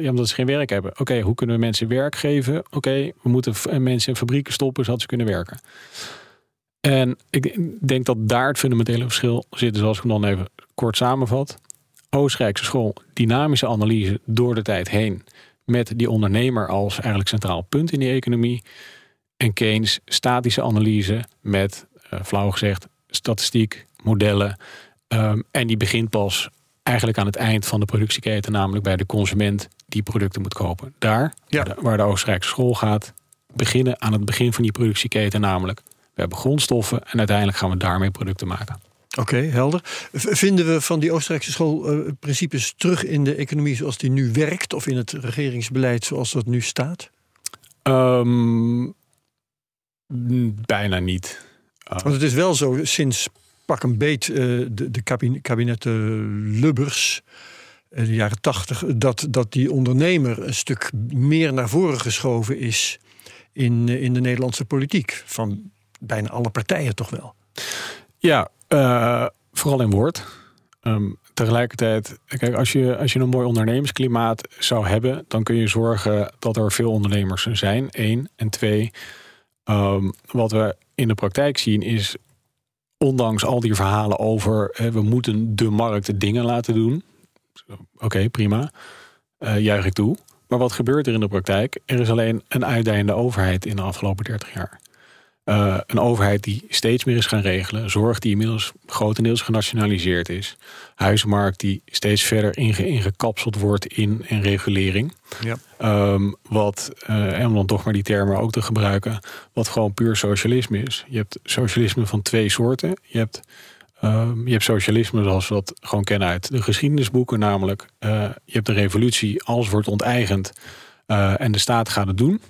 ja, omdat ze geen werk hebben. Oké, hoe kunnen we mensen werk geven? Oké, we moeten mensen in fabrieken stoppen zodat ze kunnen werken. En ik denk dat daar het fundamentele verschil zit, zoals ik hem dan even kort samenvat. Oostenrijkse school, dynamische analyse door de tijd heen, met die ondernemer als eigenlijk centraal punt in die economie. En Keynes, statische analyse met, uh, flauw gezegd, statistiek, modellen. Um, en die begint pas eigenlijk aan het eind van de productieketen, namelijk bij de consument die producten moet kopen. Daar, ja. waar, de, waar de Oostenrijkse school gaat, beginnen aan het begin van die productieketen, namelijk we hebben grondstoffen en uiteindelijk gaan we daarmee producten maken. Oké, okay, helder. Vinden we van die Oostenrijkse school uh, principes terug in de economie zoals die nu werkt of in het regeringsbeleid zoals dat nu staat? Um, bijna niet. Uh, Want het is wel zo sinds pak een beet uh, de, de kabinet, kabinetten Lubbers in de jaren tachtig dat, dat die ondernemer een stuk meer naar voren geschoven is in, in de Nederlandse politiek. Van bijna alle partijen toch wel. Ja, vooral in woord. Um, tegelijkertijd, kijk, als je, als je een mooi ondernemersklimaat zou hebben, dan kun je zorgen dat er veel ondernemers zijn. Eén. En twee, um, wat we in de praktijk zien is, ondanks al die verhalen over hè, we moeten de markt dingen laten doen. Oké, prima. Uh, juich ik toe. Maar wat gebeurt er in de praktijk? Er is alleen een uitdijende overheid in de afgelopen 30 jaar. Uh, een overheid die steeds meer is gaan regelen. Zorg die inmiddels grotendeels genationaliseerd is. Huizenmarkt die steeds verder inge ingekapseld wordt in, in regulering. Ja. Um, wat, uh, en om dan toch maar die termen ook te gebruiken, wat gewoon puur socialisme is. Je hebt socialisme van twee soorten. Je hebt, um, je hebt socialisme zoals we dat gewoon kennen uit de geschiedenisboeken, namelijk uh, je hebt de revolutie, alles wordt onteigend en de staat gaat het doen.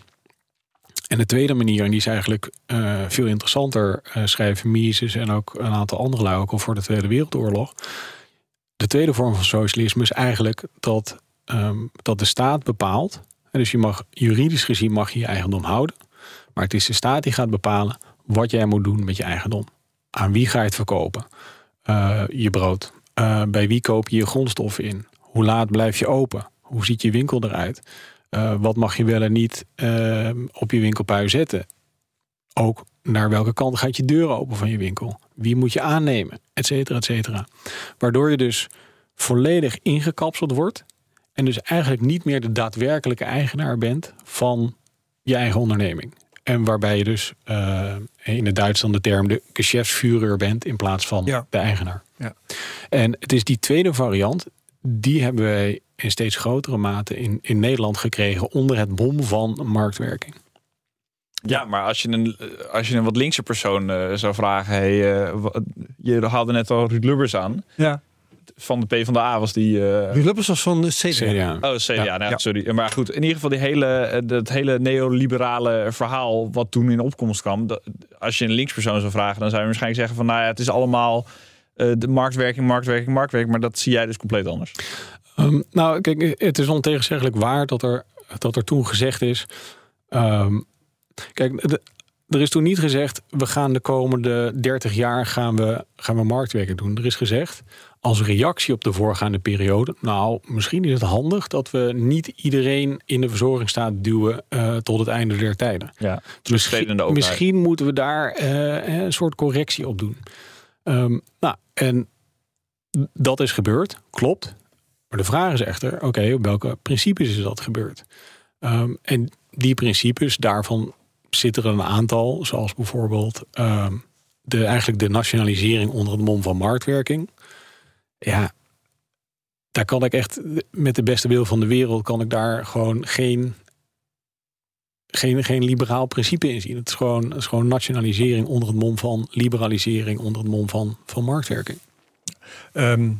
En de tweede manier, en die is eigenlijk uh, veel interessanter, uh, schrijven Mises en ook een aantal andere lui ook al voor de Tweede Wereldoorlog. De tweede vorm van socialisme is eigenlijk dat, um, dat de staat bepaalt. En dus je mag juridisch gezien mag je je eigendom houden. Maar het is de staat die gaat bepalen wat jij moet doen met je eigendom. Aan wie ga je het verkopen? Uh, je brood. bij wie koop je je grondstoffen in? Hoe laat blijf je open? Hoe ziet je winkel eruit? Uh, wat mag je wel en niet uh, op je winkelpui zetten? Ook naar welke kant gaat je deur open van je winkel? Wie moet je aannemen? Etcetera, etcetera. Waardoor je dus volledig ingekapseld wordt. En dus eigenlijk niet meer de daadwerkelijke eigenaar bent van je eigen onderneming. En waarbij je dus uh, in het Duits dan de term de geschäftsführer bent in plaats van ja. de eigenaar. Ja. En het is die tweede variant, die hebben wij in steeds grotere mate in, in Nederland gekregen onder het bom van marktwerking. Ja, maar als je een, als je een wat linkse persoon eh, zou vragen... Hey, eh, je haalde net al Ruud Lubbers aan. Ja. Van de P van de A was die... eh, Ruud Lubbers was van de CDA. CDA. Oh, CDA, Ja, nou, ja. sorry. Maar goed, in ieder geval die hele, dat hele neoliberale verhaal wat toen in opkomst kwam. dat- als je een linkspersoon zou vragen, dan zou je waarschijnlijk zeggen van, nou ja, het is allemaal eh, de marktwerking, marktwerking, marktwerking. Maar dat zie jij dus compleet anders. Ehm, nou, kijk, het is ontegenzeggelijk waar dat er, dat er toen gezegd is. ehm, kijk, de- er is toen niet gezegd, we gaan de komende 30 jaar gaan we, gaan we marktwerking doen. Er is gezegd, als reactie op de voorgaande periode, nou, misschien is het handig dat we niet iedereen in de verzorgingsstaat duwen eh, tot het einde der tijden. Ja, Misschien, overheid. misschien moeten we daar eh, een soort correctie op doen. Ehm, nou, en dat is gebeurd, klopt. Maar de vraag is echter, oké, op welke principes is dat gebeurd? Ehm, en die principes, daarvan zitten er een aantal, zoals bijvoorbeeld ehm, de, eigenlijk de nationalisering onder het mom van marktwerking. Ja, daar kan ik echt met de beste wil van de wereld, kan ik daar gewoon geen geen, geen liberaal principe in zien. Het is gewoon, is gewoon nationalisering onder het mom van liberalisering, onder het mom van, van marktwerking. Ehm,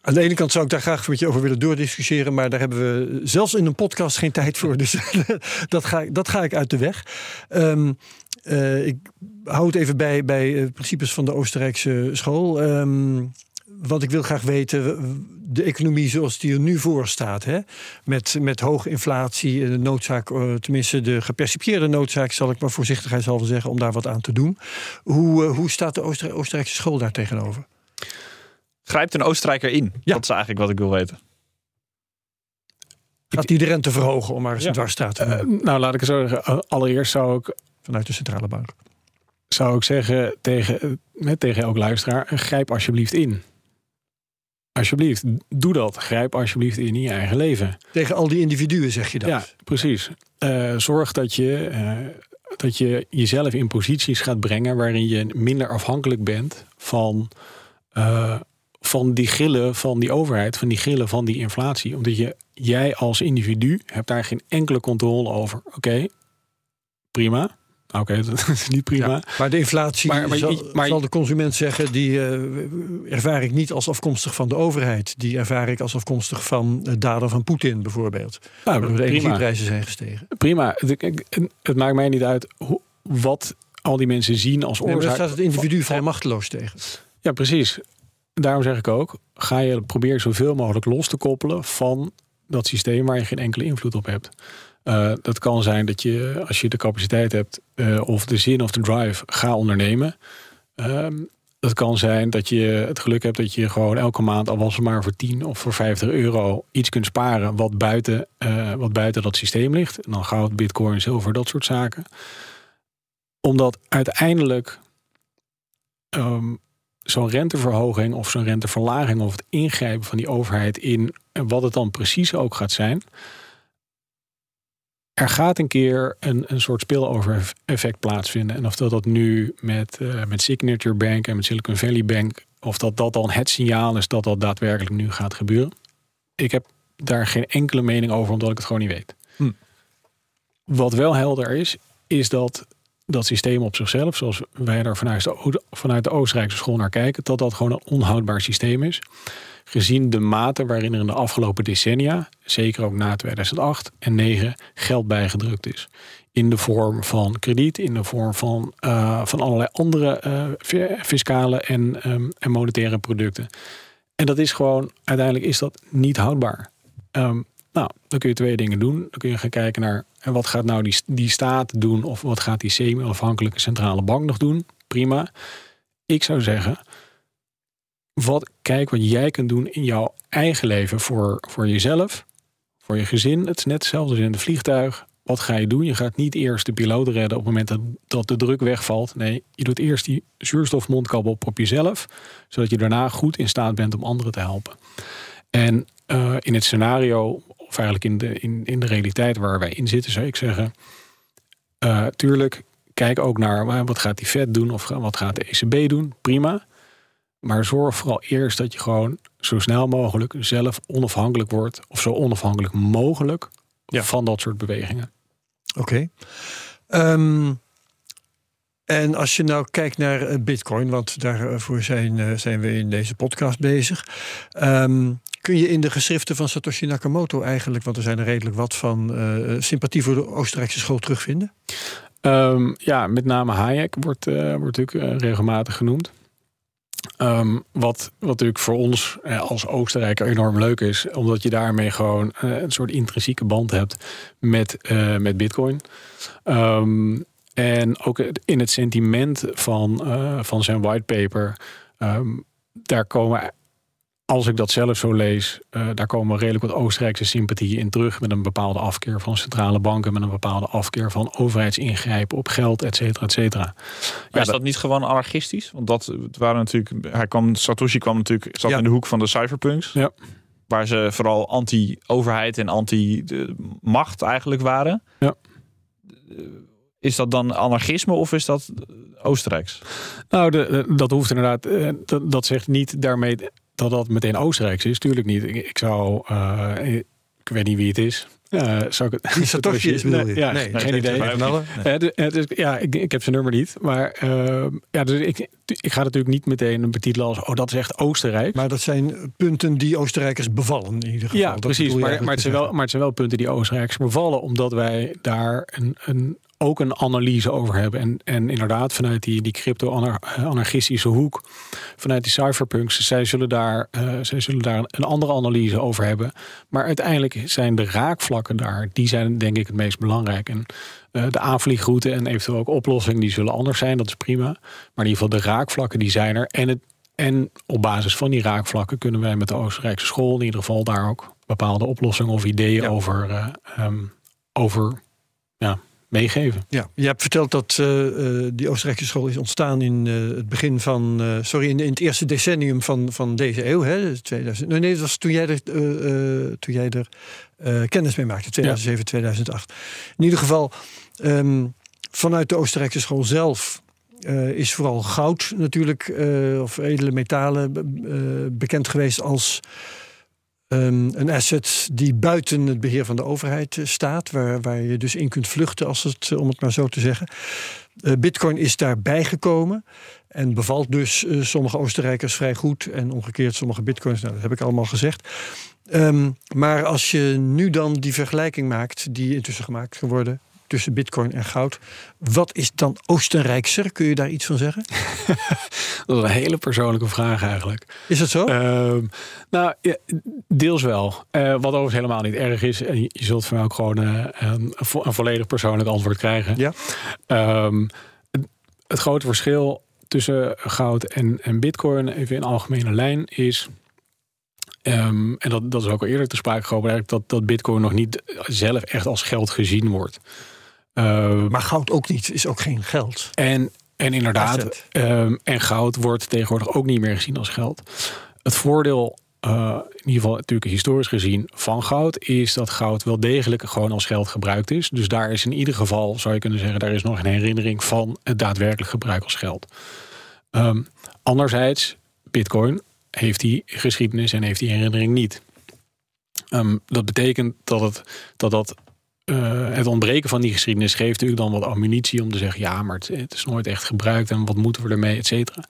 aan de ene kant zou ik daar graag met je over willen doordiscussiëren, maar daar hebben we zelfs in een podcast geen tijd voor. Dus dat, ga, dat ga ik uit de weg. Eh, ik hou het even bij, bij eh, principes van de Oostenrijkse school. Ehm, wat ik wil graag weten, de economie zoals die er nu voor staat, hè? Met, met hoge inflatie, eh, de noodzaak, eh, tenminste de gepercipieerde noodzaak, zal ik maar voorzichtigheidshalve zeggen, om daar wat aan te doen. Hoe, eh, hoe staat de Oostenrij- Oostenrijkse school daar tegenover? Grijpt een Oostenrijker in? Ja. Dat is eigenlijk wat ik wil weten. Gaat die de rente verhogen om maar eens Ja. een dwarsstraat te noemen, nou, laat ik het zo zeggen. Allereerst zou ik, vanuit de centrale bank? zou ik zeggen tegen, met, tegen elk luisteraar, grijp alsjeblieft in. Alsjeblieft, doe dat. Grijp alsjeblieft in je eigen leven. Tegen al die individuen zeg je dat. Ja, precies. Eh, zorg dat je, eh, dat je jezelf in posities gaat brengen waarin je minder afhankelijk bent van, eh, van die grillen van die overheid, van die grillen van die inflatie. Omdat je, jij als individu hebt daar geen enkele controle over. Oké, prima. Oké, dat is niet prima. Ja, maar de inflatie, Maar- maar- zal, maar- zal de consument zeggen, die eh, ervaar ik niet als afkomstig van de overheid. Die ervaar ik als afkomstig van de daden van Poetin bijvoorbeeld. Nou, Waardoor de energieprijzen zijn gestegen. prima. Het, maakt mij niet uit hoe, wat al die mensen zien als Nee, maar daar oorzaak. staat het individu vrij machteloos tegen. Ja, precies. Daarom zeg ik ook, ga je probeer zoveel mogelijk los te koppelen van dat systeem waar je geen enkele invloed op hebt. Eh, dat kan zijn dat je, als je de capaciteit hebt eh, of de zin of de drive, ga ondernemen. Ehm, dat kan zijn dat je het geluk hebt dat je gewoon elke maand, al was het maar voor 10 of voor 50 euro, iets kunt sparen wat buiten, eh, wat buiten dat systeem ligt. En dan goud, bitcoin, zilver, dat soort zaken. Omdat uiteindelijk ehm, zo'n renteverhoging of zo'n renteverlaging of het ingrijpen van die overheid in wat het dan precies ook gaat zijn. Er gaat een keer een, een soort spillover effect plaatsvinden. En of dat, dat nu met, eh, met Signature Bank en met Silicon Valley Bank, of dat dat dan het signaal is dat dat daadwerkelijk nu gaat gebeuren. Ik heb daar geen enkele mening over, omdat ik het gewoon niet weet. Hm. Wat wel helder is, is dat dat systeem op zichzelf, zoals wij daar vanuit de, vanuit de Oostenrijkse school naar kijken, dat dat gewoon een onhoudbaar systeem is. Gezien de mate waarin er in de afgelopen decennia, zeker ook na 2008 en 2009, geld bijgedrukt is. In de vorm van krediet, in de vorm van, eh, van allerlei andere eh, fi- fiscale en, ehm, en monetaire producten. En dat is gewoon, uiteindelijk is dat niet houdbaar. Ehm, nou, dan kun je twee dingen doen. Dan kun je gaan kijken naar en wat gaat nou die, die staat doen of wat gaat die semi-onafhankelijke centrale bank nog doen. Prima. Ik zou zeggen, wat, kijk wat jij kunt doen in jouw eigen leven voor, voor jezelf, voor je gezin. Het is net hetzelfde als in het vliegtuig. Wat ga je doen? Je gaat niet eerst de piloot redden op het moment dat, dat de druk wegvalt. Nee, je doet eerst die zuurstofmondkap op op jezelf, zodat je daarna goed in staat bent om anderen te helpen. En eh, in het scenario, of eigenlijk in de, in, in de realiteit waar wij in zitten, zou ik zeggen. eh, tuurlijk, kijk ook naar eh, wat gaat die Fed doen of wat gaat de ECB doen. Prima. Maar zorg vooral eerst dat je gewoon zo snel mogelijk zelf onafhankelijk wordt. Of zo onafhankelijk mogelijk Ja. van dat soort bewegingen. Oké. Ehm, en als je nou kijkt naar eh, Bitcoin, want daarvoor zijn, eh, zijn we in deze podcast bezig. Ehm, kun je in de geschriften van Satoshi Nakamoto eigenlijk, want er zijn er redelijk wat van, eh, sympathie voor de Oostenrijkse school terugvinden? Ehm, ja, met name Hayek wordt, uh, wordt natuurlijk regelmatig genoemd. Ehm, wat, wat natuurlijk voor ons als Oostenrijker enorm leuk is, omdat je daarmee gewoon een soort intrinsieke band hebt met, met Bitcoin. Um, en ook in het sentiment van, van zijn whitepaper, um, daar komen, als ik dat zelf zo lees, uh, daar komen redelijk wat Oostenrijkse sympathieën in terug. Met een bepaalde afkeer van centrale banken, met een bepaalde afkeer van overheidsingrijpen op geld, et cetera, et cetera. Ja, is dat, niet gewoon anarchistisch? Want dat waren natuurlijk, hij kwam, Satoshi kwam natuurlijk, zat in de hoek van de cypherpunks. Ja. Waar ze vooral anti-overheid en anti-macht eigenlijk waren. Ja is dat dan anarchisme of is dat Oostenrijks? Nou, de, dat hoeft inderdaad. Eh, dat, dat zegt niet daarmee dat dat meteen Oostenrijks is. Tuurlijk niet. Ik, zou. Uh, ik weet niet wie het is. Uh, zou ik het, Satoshi is bedoel je? Ja, nee, geen idee. Nee. dus, ja, ik, ik heb zijn nummer niet. Maar uh, ja, dus ik, ik ga natuurlijk niet meteen betitelen als... oh, dat is echt Oostenrijk. Maar dat zijn punten die Oostenrijkers bevallen in ieder geval. Ja, precies. Maar, maar, het zijn wel, maar het zijn wel punten die Oostenrijkers bevallen... omdat wij daar een, een ook een analyse over hebben. En, en inderdaad, vanuit die, die crypto-anarchistische hoek, vanuit die cypherpunks, zij zullen, daar, uh, zij zullen daar een andere analyse over hebben. Maar uiteindelijk zijn de raakvlakken daar, die zijn denk ik het meest belangrijk. En uh, de aanvliegroute en eventueel ook oplossingen, die zullen anders zijn, dat is prima. Maar in ieder geval de raakvlakken, die zijn er. En, het, en op basis van die raakvlakken kunnen wij met de Oostenrijkse school in ieder geval daar ook bepaalde oplossingen of ideeën over, uh, um, over ja, meegeven. Ja, je hebt verteld dat uh, die Oostenrijkse school is ontstaan in uh, het begin van, sorry, in, in, het eerste decennium van, van deze eeuw, hè, 2000. Nee, nee, dat was toen jij er, toen jij er kennis mee maakte, 2007, ja. 2008. In ieder geval, um, vanuit de Oostenrijkse school zelf is vooral goud natuurlijk, of edele metalen bekend geweest als Um, een asset die buiten het beheer van de overheid uh, staat, waar, waar je dus in kunt vluchten, als het, om het maar zo te zeggen. Uh, Bitcoin is daarbij gekomen en bevalt dus sommige Oostenrijkers vrij goed en omgekeerd sommige Bitcoins. Nou, dat heb ik allemaal gezegd. Um, maar als je nu dan die vergelijking maakt, die intussen gemaakt geworden tussen bitcoin en goud. Wat is dan Oostenrijkser? Kun je daar iets van zeggen? dat is een hele persoonlijke vraag eigenlijk. Is het zo? Uh, nou, ja, deels wel. Uh, wat overigens helemaal niet erg is. En je, zult van mij ook gewoon uh, een, een, volledig persoonlijk antwoord krijgen. Ja. Um, het, het, grote verschil tussen goud en, en bitcoin, even in algemene lijn, is... Um, en dat, dat is ook al eerder te sprake gekomen, dat, dat bitcoin nog niet zelf echt als geld gezien wordt. Uh, maar goud ook niet, is ook geen geld. En, en inderdaad, um, en goud wordt tegenwoordig ook niet meer gezien als geld. Het voordeel, uh, in ieder geval natuurlijk historisch gezien, van goud is dat goud wel degelijk gewoon als geld gebruikt is. Dus daar is in ieder geval, zou je kunnen zeggen, daar is nog een herinnering van het daadwerkelijk gebruik als geld. Um, anderzijds, Bitcoin heeft die geschiedenis en heeft die herinnering niet. Um, dat betekent dat het, dat, dat uh, het ontbreken van die geschiedenis geeft natuurlijk dan wat ammunitie om te zeggen: ja, maar het, het, is nooit echt gebruikt en wat moeten we ermee, et cetera.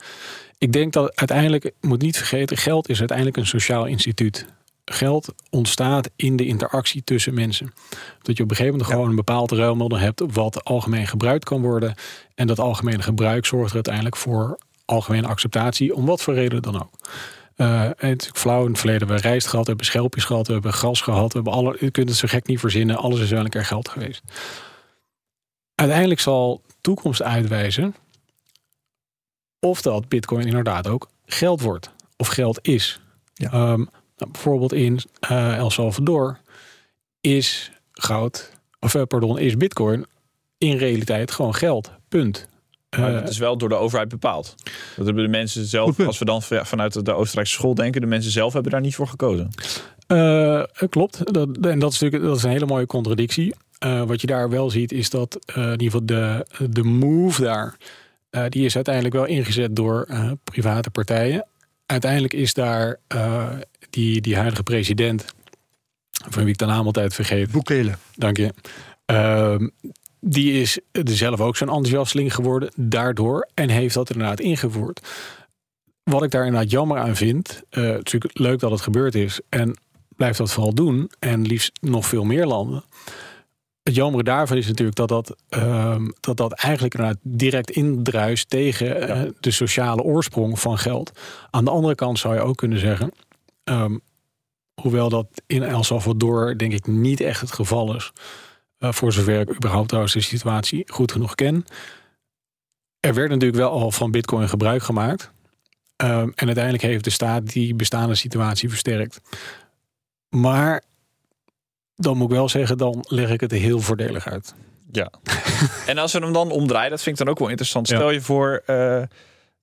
Ik denk dat uiteindelijk, moet niet vergeten, geld is uiteindelijk een sociaal instituut. Geld ontstaat in de interactie tussen mensen. Dat je op een gegeven moment ja. gewoon een bepaald ruilmiddel hebt wat algemeen gebruikt kan worden. En dat algemene gebruik zorgt er uiteindelijk voor algemene acceptatie, om wat voor reden dan ook. Uh, het is flauw in het verleden hebben we rijst gehad, we hebben schelpjes gehad, we hebben gras gehad, we hebben alle, u kunt het zo gek niet verzinnen, alles is wel een keer geld geweest. Uiteindelijk zal toekomst uitwijzen of dat bitcoin inderdaad ook geld wordt of geld is. Ja. Um, nou, bijvoorbeeld in uh, El Salvador is goud, of uh, pardon, is bitcoin in realiteit gewoon geld. Punt. Maar het is wel door de overheid bepaald. Dat hebben de mensen zelf, als we dan vanuit de Oostenrijkse school denken, de mensen zelf hebben daar niet voor gekozen. Uh, klopt. Dat, en dat is natuurlijk dat is een hele mooie contradictie. Uh, wat je daar wel ziet, is dat uh, in ieder geval de, de move daar, die is uiteindelijk wel ingezet door private partijen. Uiteindelijk is daar die, die huidige president, van wie ik de naam altijd vergeet. Boekelen. Dank je. Ehm, die is er zelf ook zo'n enthousiasteling geworden daardoor en heeft dat inderdaad ingevoerd. Wat ik daar inderdaad jammer aan vind, uh, is natuurlijk leuk dat het gebeurd is en blijft dat vooral doen en liefst nog veel meer landen. Het jammer daarvan is natuurlijk dat dat, uh, dat, dat eigenlijk inderdaad direct indruist tegen uh, de sociale oorsprong van geld. Aan de andere kant zou je ook kunnen zeggen, um, hoewel dat in El Salvador denk ik niet echt het geval is, uh, voor zover ik überhaupt trouwens de situatie goed genoeg ken. Er werd natuurlijk wel al van Bitcoin gebruik gemaakt. Um, en uiteindelijk heeft de staat die bestaande situatie versterkt. Maar dan moet ik wel zeggen, dan leg ik het heel voordelig uit. Ja. en als we hem dan omdraaien, dat vind ik dan ook wel interessant. Stel je voor, uh,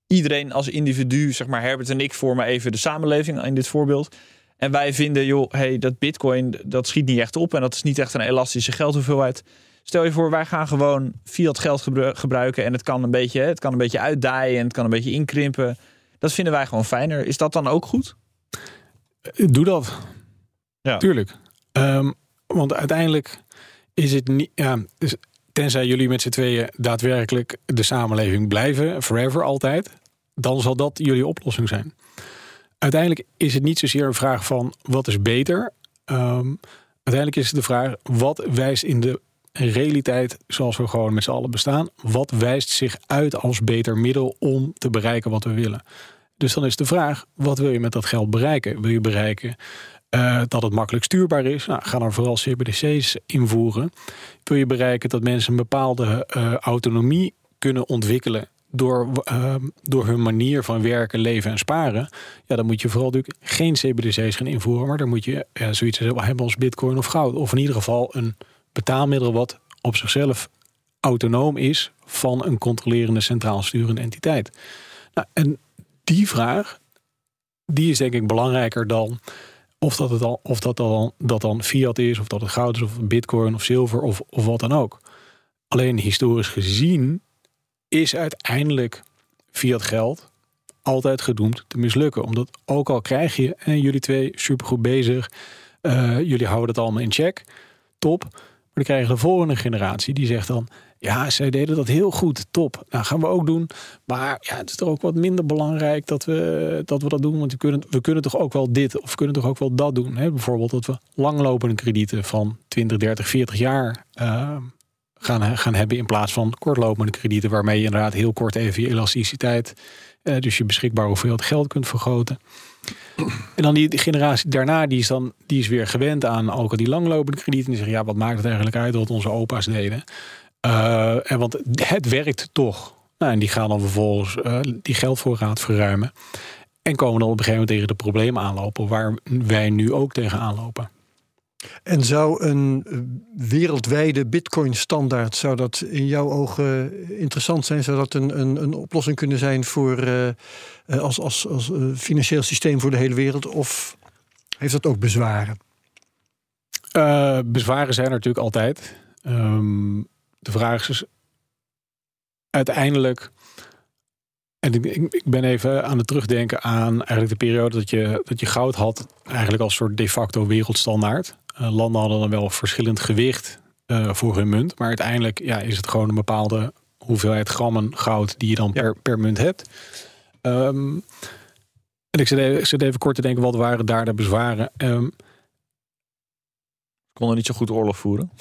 iedereen als individu, zeg maar Herbert en ik, vormen even de samenleving in dit voorbeeld. En wij vinden, joh, hey, dat bitcoin, dat schiet niet echt op. En dat is niet echt een elastische geldhoeveelheid. Stel je voor, wij gaan gewoon fiat geld gebruiken. En het kan een beetje, het kan een beetje uitdaaien en het kan een beetje inkrimpen. Dat vinden wij gewoon fijner. Is dat dan ook goed? Doe dat. Ja. Tuurlijk. Um, want uiteindelijk is het niet. Ja, tenzij jullie met z'n tweeën daadwerkelijk de samenleving blijven, forever altijd, dan zal dat jullie oplossing zijn. Uiteindelijk is het niet zozeer een vraag van wat is beter. Um, uiteindelijk is het de vraag wat wijst in de realiteit, zoals we gewoon met z'n allen bestaan, wat wijst zich uit als beter middel om te bereiken wat we willen. Dus dan is de vraag: wat wil je met dat geld bereiken? Wil je bereiken uh, dat het makkelijk stuurbaar is. Nou, ga dan vooral CBDC's invoeren. Wil je bereiken dat mensen een bepaalde uh, autonomie kunnen ontwikkelen door, uh, door hun manier van werken, leven en sparen. Ja, dan moet je vooral natuurlijk geen CBDC's gaan invoeren, maar dan moet je zoiets hebben als bitcoin of goud. Of in ieder geval een betaalmiddel wat op zichzelf autonoom is van een controlerende centraal sturende entiteit. Nou, en die vraag, die is denk ik belangrijker dan of dat, het al, of dat, dan, dat dan fiat is, of dat het goud is, of bitcoin of zilver of, of wat dan ook. Alleen historisch gezien is uiteindelijk fiat geld altijd gedoemd te mislukken. Omdat ook al krijg je, en jullie twee supergoed bezig, uh, jullie houden het allemaal in check, top. Maar dan krijg je de volgende generatie die zegt dan, ja, zij deden dat heel goed. Top. Nou, gaan we ook doen. Maar ja, het is toch ook wat minder belangrijk dat we dat, we dat doen. Want we kunnen, we kunnen toch ook wel dit of we kunnen toch ook wel dat doen. Hè? Bijvoorbeeld dat we langlopende kredieten van 20, 30, 40 jaar uh, gaan, gaan hebben. In plaats van kortlopende kredieten. Waarmee je inderdaad heel kort even je elasticiteit. Uh, dus je beschikbaar hoeveelheid geld kunt vergroten. En dan die generatie daarna, die is dan die is weer gewend aan ook al die langlopende kredieten. Die zeggen, ja, wat maakt het eigenlijk uit wat onze opa's deden? Uh, en want het werkt toch. Nou, en die gaan dan vervolgens uh, die geldvoorraad verruimen. En komen dan op een gegeven moment tegen de problemen aanlopen waar wij nu ook tegen aanlopen. En zou een eh, wereldwijde bitcoin-standaard, zou dat in jouw ogen interessant zijn? Zou dat een, een, een oplossing kunnen zijn voor uh, als, als, als financieel systeem voor de hele wereld? Of heeft dat ook bezwaren? Bezwaren zijn er natuurlijk altijd. Um, de vraag is uiteindelijk. En ik, ik, ben even aan het terugdenken aan eigenlijk de periode dat je, dat je goud had, eigenlijk als soort de facto wereldstandaard. Uh, landen hadden dan wel verschillend gewicht uh, voor hun munt, maar uiteindelijk ja, is het gewoon een bepaalde hoeveelheid grammen goud die je dan per, per munt hebt. Um, en ik zit, even, ik zit even kort te denken, wat waren daar de bezwaren? Um, konden niet zo goed oorlog voeren.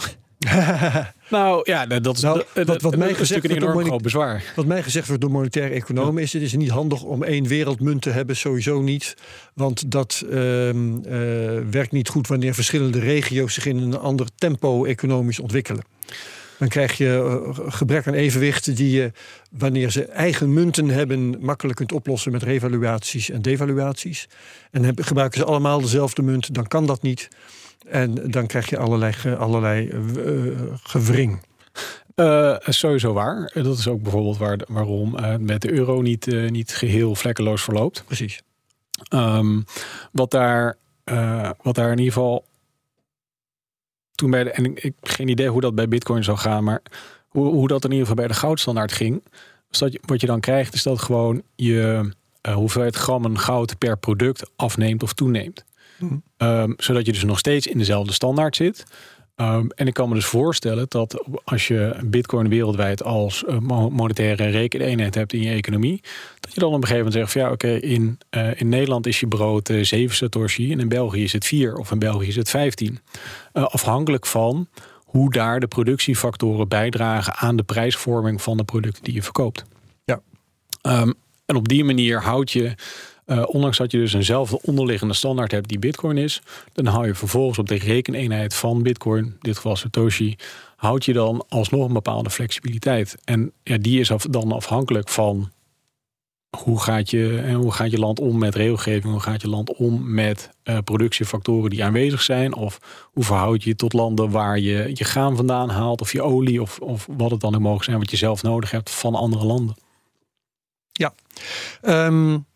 nou ja, dat is nou, wat, wat mij gezegd wordt een enorm groot bezwaar. Wat mij gezegd wordt door monetaire economen is: het is niet handig om één wereldmunt te hebben, sowieso niet. Want dat uh, uh, werkt niet goed wanneer verschillende regio's zich in een ander tempo economisch ontwikkelen. Dan krijg je uh, gebrek aan evenwicht die je, wanneer ze eigen munten hebben, makkelijk kunt oplossen met revaluaties en devaluaties. En heb, gebruiken ze allemaal dezelfde munt, dan kan dat niet. En dan krijg je allerlei, allerlei uh, gewring. Uh, sowieso waar. Dat is ook bijvoorbeeld waar, waarom uh, met de euro niet, uh, niet geheel vlekkeloos verloopt. Precies. Um, wat, daar, wat daar in ieder geval toen bij de. En ik, ik geen idee hoe dat bij Bitcoin zou gaan, maar hoe, hoe dat in ieder geval bij de goudstandaard ging. Dat wat je dan krijgt, is dat gewoon je hoeveelheid grammen goud per product afneemt of toeneemt. Um, zodat je dus nog steeds in dezelfde standaard zit. Ehm, en ik kan me dus voorstellen dat als je bitcoin wereldwijd als uh, monetaire rekeneenheid hebt in je economie, dat je dan op een gegeven moment zegt van ja, oké, in, uh, in Nederland is je brood uh, 7 satoshi en in België is het 4 of in België is het 15. afhankelijk van hoe daar de productiefactoren bijdragen aan de prijsvorming van de producten die je verkoopt. Ja. Um, en op die manier houd je uh, ondanks dat je dus eenzelfde onderliggende standaard hebt die Bitcoin is, dan hou je vervolgens op de rekeneenheid van Bitcoin, in dit geval Satoshi, houd je dan alsnog een bepaalde flexibiliteit. En ja, die is af, dan afhankelijk van hoe gaat, je, en hoe gaat je land om met regelgeving, hoe gaat je land om met uh, productiefactoren die aanwezig zijn, of hoe verhoud je je tot landen waar je je graan vandaan haalt, of je olie, of, of wat het dan ook mogen zijn, wat je zelf nodig hebt van andere landen. Ja. Um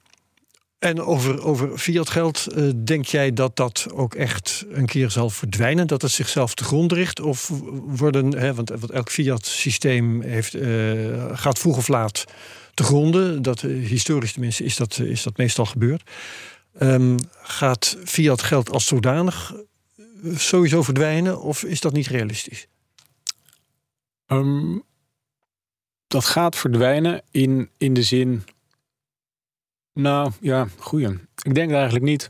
en over, over fiat geld, uh, denk jij dat dat ook echt een keer zal verdwijnen? Dat het zichzelf te grond richt? Of worden, hè, want, want elk fiat systeem heeft, uh, gaat vroeg of laat te gronden. Dat, uh, historisch tenminste is dat, is dat meestal gebeurd. Um, gaat fiat geld als zodanig sowieso verdwijnen? Of is dat niet realistisch? Um, dat gaat verdwijnen in, in de zin nou ja, goeie. Ik denk het eigenlijk niet.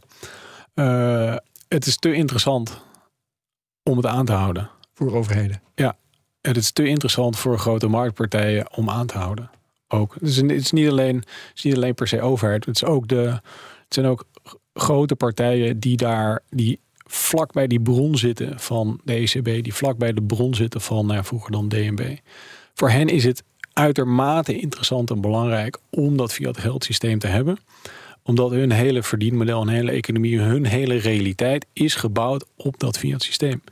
Uh, het is te interessant om het aan te houden. Voor overheden? Ja, het is te interessant voor grote marktpartijen om aan te houden. Ook. Dus het is niet alleen, het is niet alleen per se overheid. Het, is ook de, het zijn ook grote partijen die daar, die vlak bij die bron zitten van de ECB, die vlak bij de bron zitten van nou, vroeger dan DNB. Voor hen is het uitermate interessant en belangrijk om dat fiat geldsysteem te hebben. Omdat hun hele verdienmodel, hun hele economie, hun hele realiteit is gebouwd op dat fiat systeem.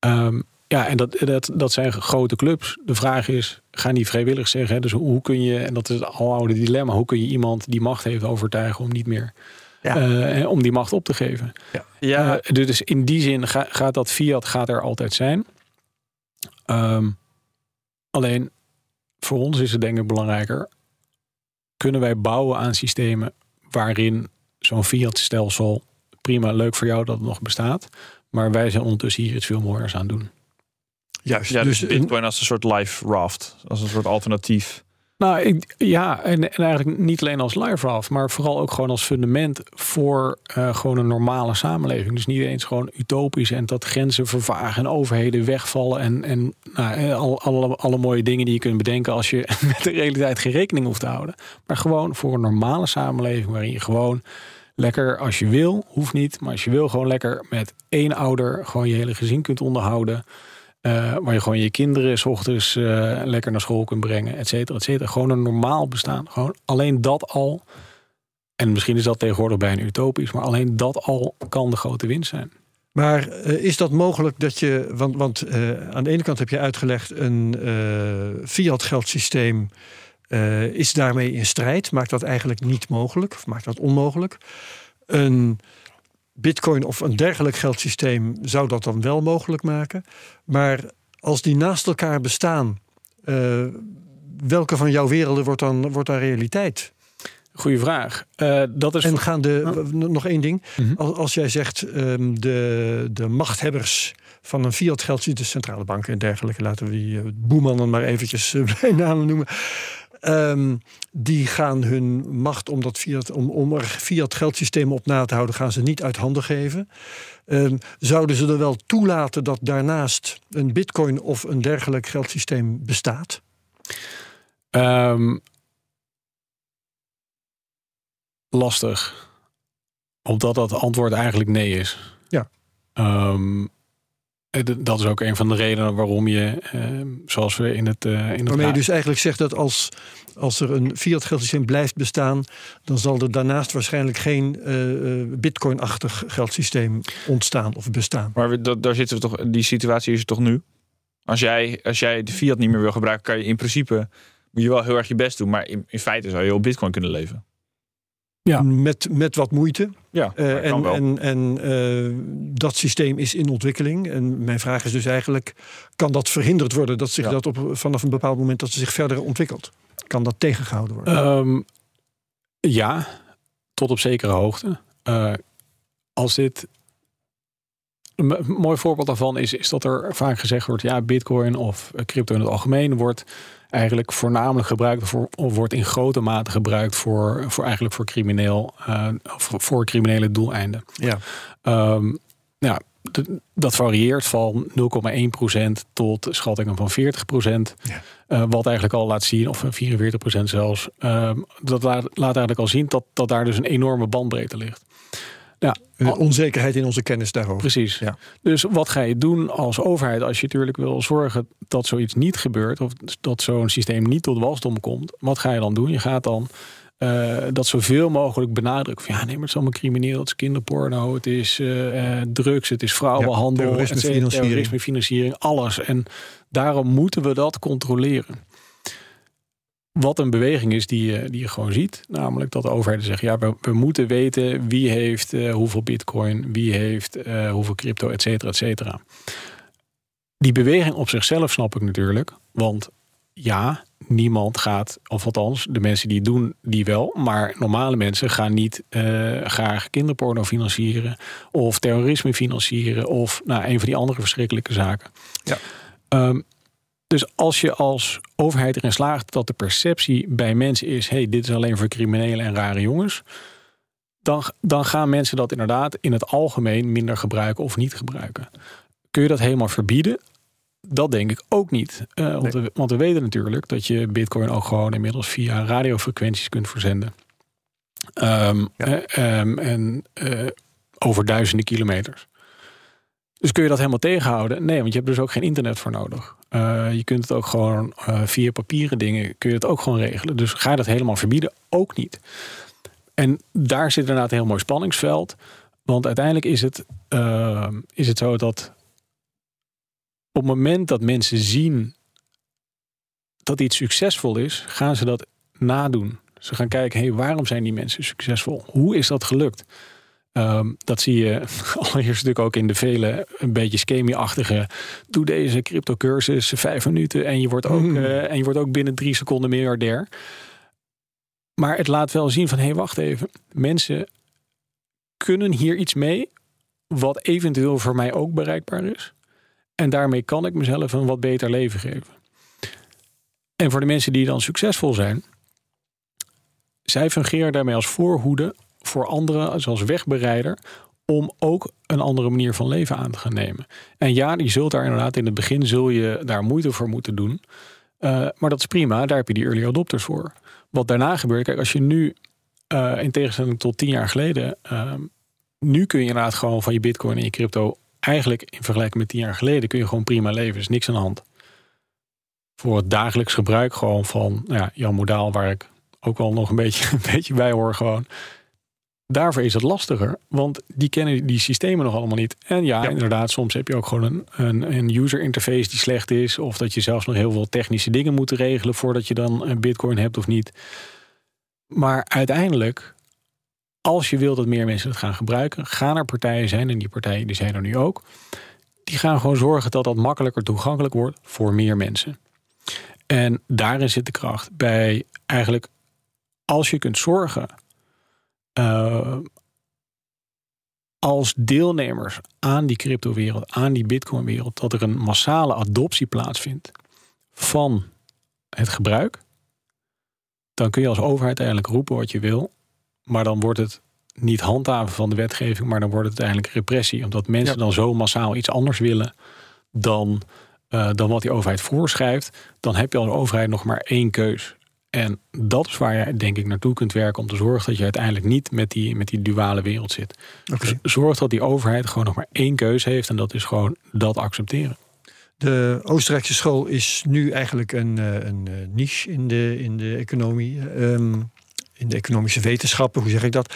Um, ja, en dat, dat, dat zijn grote clubs. De vraag is, gaan die vrijwillig zeggen? Hè? Dus hoe kun je, en dat is het aloude dilemma, hoe kun je iemand die macht heeft overtuigen om niet meer ja. uh, om die macht op te geven? Ja. ja. Uh, dus in die zin ga, gaat dat fiat gaat er altijd zijn. Um, alleen voor ons is het denk ik belangrijker. Kunnen wij bouwen aan systemen waarin zo'n fiat-stelsel prima, leuk voor jou dat het nog bestaat. Maar wij zijn ondertussen hier iets veel mooiers aan doen. Juist, ja, dus, dus Bitcoin als een soort live raft, als een soort alternatief. Nou, ik, ja, en, en, eigenlijk niet alleen als live af, maar vooral ook gewoon als fundament voor uh, gewoon een normale samenleving. Dus niet eens gewoon utopisch en dat grenzen vervagen en overheden wegvallen en, en nou, eh, al, alle, alle mooie dingen die je kunt bedenken als je met de realiteit geen rekening hoeft te houden. Maar gewoon voor een normale samenleving waarin je gewoon lekker als je wil, hoeft niet, maar als je wil gewoon lekker met één ouder gewoon je hele gezin kunt onderhouden. Uh, waar je gewoon je kinderen s ochtends uh, lekker naar school kunt brengen, et cetera, et cetera. Gewoon een normaal bestaan. Gewoon alleen dat al. En misschien is dat tegenwoordig bijna utopisch, maar alleen dat al kan de grote winst zijn. Maar uh, is dat mogelijk dat je, want, want aan de ene kant heb je uitgelegd, een fiat geldsysteem is daarmee in strijd, maakt dat eigenlijk niet mogelijk, of maakt dat onmogelijk. Een Bitcoin of een dergelijk geldsysteem zou dat dan wel mogelijk maken. Maar als die naast elkaar bestaan, uh, welke van jouw werelden wordt dan, wordt dan realiteit? Goeie vraag. Uh, dat is en gaan de, nog één ding. Mm -hmm. als, als, jij zegt um, de, de machthebbers van een fiat geldsysteem, de centrale banken en dergelijke, laten we die uh, boemannen maar eventjes bij namen noemen. Um, die gaan hun macht om, dat fiat, om, om er fiat geldsysteem op na te houden, gaan ze niet uit handen geven. Um, zouden ze er wel toelaten dat daarnaast een bitcoin of een dergelijk geldsysteem bestaat? Um, lastig. Omdat dat antwoord eigenlijk nee is. Ja. Um, dat is ook een van de redenen waarom je, uh, zoals we in het. Uh, in het Waarmee je dus eigenlijk zegt dat als, als er een fiat geldsysteem blijft bestaan, dan zal er daarnaast waarschijnlijk geen uh, bitcoin-achtig geldsysteem ontstaan of bestaan. Maar we, daar zitten we toch, die situatie is er toch nu? Als jij, als jij de fiat niet meer wil gebruiken, kan je in principe moet je wel heel erg je best doen. Maar in, in feite zou je op bitcoin kunnen leven. Ja. Met, met wat moeite. Ja, uh, en en, en uh, dat systeem is in ontwikkeling. En mijn vraag is dus eigenlijk: kan dat verhinderd worden dat zich ja. dat op, vanaf een bepaald moment dat ze zich verder ontwikkelt? Kan dat tegengehouden worden? Um, ja, tot op zekere hoogte. Uh, als dit. een mooi voorbeeld daarvan is, is dat er vaak gezegd wordt: ja, Bitcoin of crypto in het algemeen wordt eigenlijk voornamelijk gebruikt voor, of wordt in grote mate gebruikt voor, voor eigenlijk voor crimineel, uh, voor criminele doeleinden. Ja. Um, ja, dat varieert van 0,1% tot schattingen van 40%. Ja. Uh, wat eigenlijk al laat zien, of 44% zelfs. Uh, dat laat, laat, eigenlijk al zien dat, dat daar dus een enorme bandbreedte ligt. Ja, onzekerheid in onze kennis daarover. Precies. Ja. Dus wat ga je doen als overheid als je natuurlijk wil zorgen dat zoiets niet gebeurt of dat zo'n systeem niet tot wasdom komt? Wat ga je dan doen? Je gaat dan uh, dat zoveel mogelijk benadrukken. Van, ja, nee, maar het is allemaal crimineel. Het is kinderporno, het is uh, drugs, het is vrouwenhandel, ja, terrorisme, financiering. terrorisme, financiering, alles. En daarom moeten we dat controleren. Wat een beweging is die je, die je gewoon ziet. Namelijk dat de overheden zeggen: ja, we, we moeten weten wie heeft uh, hoeveel bitcoin, wie heeft uh, hoeveel crypto, et cetera, et cetera. Die beweging op zichzelf snap ik natuurlijk. Want ja, niemand gaat, of althans, de mensen die het doen, die wel. Maar normale mensen gaan niet uh, graag kinderporno financieren. Of terrorisme financieren. Of nou, een van die andere verschrikkelijke zaken. Ja. Um, dus als je als overheid erin slaagt dat de perceptie bij mensen is: hey, dit is alleen voor criminelen en rare jongens. Dan, dan gaan mensen dat inderdaad in het algemeen minder gebruiken of niet gebruiken. Kun je dat helemaal verbieden? Dat denk ik ook niet. Uh, want, we, want, we, weten natuurlijk dat je Bitcoin ook gewoon inmiddels via radiofrequenties kunt verzenden. Um, um, en uh, over duizenden kilometers. Dus kun je dat helemaal tegenhouden? Nee, want je hebt dus ook geen internet voor nodig. Uh, je kunt het ook gewoon via papieren dingen kun je het ook gewoon regelen. Dus ga je dat helemaal verbieden? Ook niet. En daar zit inderdaad een heel mooi spanningsveld. Want uiteindelijk is het, is het zo dat op het moment dat mensen zien dat iets succesvol is, gaan ze dat nadoen. Ze gaan kijken, hey, waarom zijn die mensen succesvol? Hoe is dat gelukt? Um, dat zie je allereerst natuurlijk ook in de vele een beetje schemie-achtige. Doe deze crypto-cursus vijf minuten en je, wordt ook, mm. uh, en je wordt ook binnen drie seconden miljardair. Maar het laat wel zien van, hé, hey, wacht even. Mensen kunnen hier iets mee wat eventueel voor mij ook bereikbaar is. En daarmee kan ik mezelf een wat beter leven geven. En voor de mensen die dan succesvol zijn, zij fungeren daarmee als voorhoede voor anderen, zoals wegbereider, om ook een andere manier van leven aan te gaan nemen. En ja, je zult daar inderdaad in het begin zul je daar moeite voor moeten doen. Uh, maar dat is prima, daar heb je die early adopters voor. Wat daarna gebeurt, kijk, als je nu uh, in tegenstelling tot tien jaar geleden, uh, nu kun je inderdaad gewoon van je bitcoin en je crypto eigenlijk in vergelijking met tien jaar geleden kun je gewoon prima leven. is niks aan de hand. Voor het dagelijks gebruik gewoon van nou ja, Jan Modaal, waar ik ook wel nog een beetje, een beetje bij hoor gewoon. Daarvoor is het lastiger, want die kennen die systemen nog allemaal niet. En ja, inderdaad, soms heb je ook gewoon een, een, een, user interface die slecht is. Of dat je zelfs nog heel veel technische dingen moet regelen voordat je dan een bitcoin hebt of niet. Maar uiteindelijk als je wil dat meer mensen het gaan gebruiken, gaan er partijen zijn, en die partijen die zijn er nu ook, die gaan gewoon zorgen dat dat makkelijker toegankelijk wordt voor meer mensen. En daarin zit de kracht bij eigenlijk als je kunt zorgen uh, als deelnemers aan die cryptowereld, aan die bitcoinwereld, dat er een massale adoptie plaatsvindt van het gebruik, dan kun je als overheid eigenlijk roepen wat je wil. Maar dan wordt het niet handhaven van de wetgeving, maar dan wordt het eigenlijk repressie. Omdat mensen dan zo massaal iets anders willen dan, uh, dan wat die overheid voorschrijft. Dan heb je als overheid nog maar één keus. En dat is waar je denk ik naartoe kunt werken om te zorgen dat je uiteindelijk niet met die, met die duale wereld zit. Okay. Dus zorg dat die overheid gewoon nog maar één keus heeft en dat is gewoon dat accepteren. De Oostenrijkse school is nu eigenlijk een, eh, een eh, niche in de, in de economie. Um, in de economische wetenschappen, hoe zeg ik dat?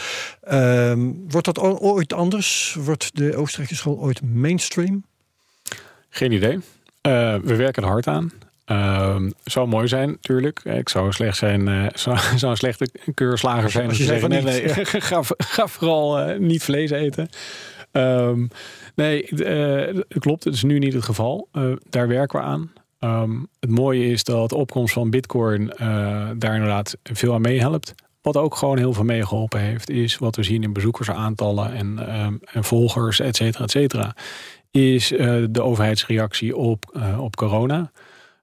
Um, wordt dat ooit anders? Wordt de Oostenrijkse school ooit mainstream? Geen idee. Uh, we werken er hard aan. Uh, zou mooi zijn, natuurlijk. Ik zou slecht zijn, uh, zou, zou, een slechte keurslager zijn. Als je, zegt nee, nee, ga, ga, vooral uh, niet vlees eten. Um, nee, klopt. Het is nu niet het geval. daar werken we aan. Um, het mooie is dat de opkomst van Bitcoin daar inderdaad veel aan meehelpt. Wat ook gewoon heel veel meegeholpen heeft, is wat we zien in bezoekersaantallen en, ehm, en volgers, et cetera, et cetera. Is uh, de overheidsreactie op, uh, op corona.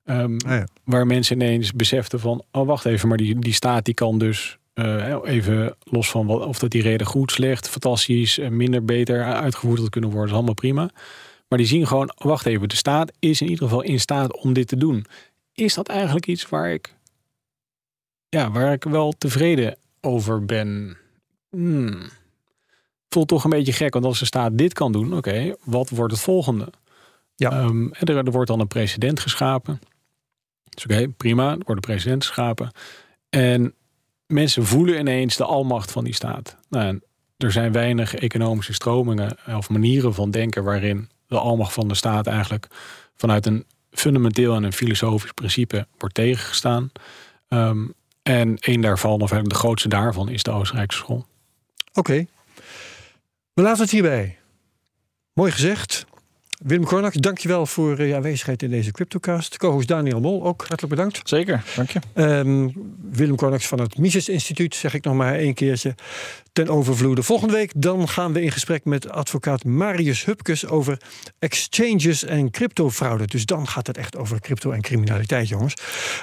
Um, ah ja. Waar mensen ineens beseften van, oh wacht even, maar die, die staat die kan dus uh, even los van wat, of dat die reden goed, slecht, fantastisch, minder, beter uitgevoerd kunnen worden, is allemaal prima. Maar die zien gewoon, wacht even, de staat is in ieder geval in staat om dit te doen. Is dat eigenlijk iets waar ik, ja, waar ik wel tevreden over ben? Hmm. Voelt toch een beetje gek, want als de staat dit kan doen, oké, wat wordt het volgende? Ja. Um, er, er, wordt dan een president geschapen. Dus oké, prima, er wordt een president geschapen. En mensen voelen ineens de almacht van die staat. Nou, er zijn weinig economische stromingen of manieren van denken waarin de almacht van de staat eigenlijk vanuit een fundamenteel en een filosofisch principe wordt tegengestaan. Um, en een daarvan, of de grootste daarvan, is de Oostenrijkse school. Oké. We laten het hierbij. Mooi gezegd. Willem Kornak, dankjewel voor je aanwezigheid in deze CryptoCast. Co-host Daniel Mol, ook hartelijk bedankt. Zeker, dank je. Um, Willem Kornaks van het Mises Instituut, zeg ik nog maar één keertje ten overvloede. Volgende week dan gaan we in gesprek met advocaat Marius Hupkes over exchanges en cryptofraude. Dus dan gaat het echt over crypto en criminaliteit, jongens.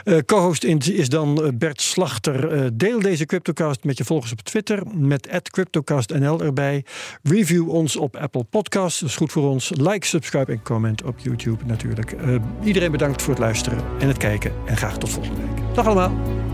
Uh, Co-host is dan eh, Bert Slachter. Uh, deel deze CryptoCast met je volgers op Twitter met CryptoCastNL erbij. Review ons op Apple Podcasts, dat is goed voor ons. Like, subscribe en comment op YouTube natuurlijk. Iedereen bedankt voor het luisteren en het kijken en graag tot volgende week. Dag allemaal.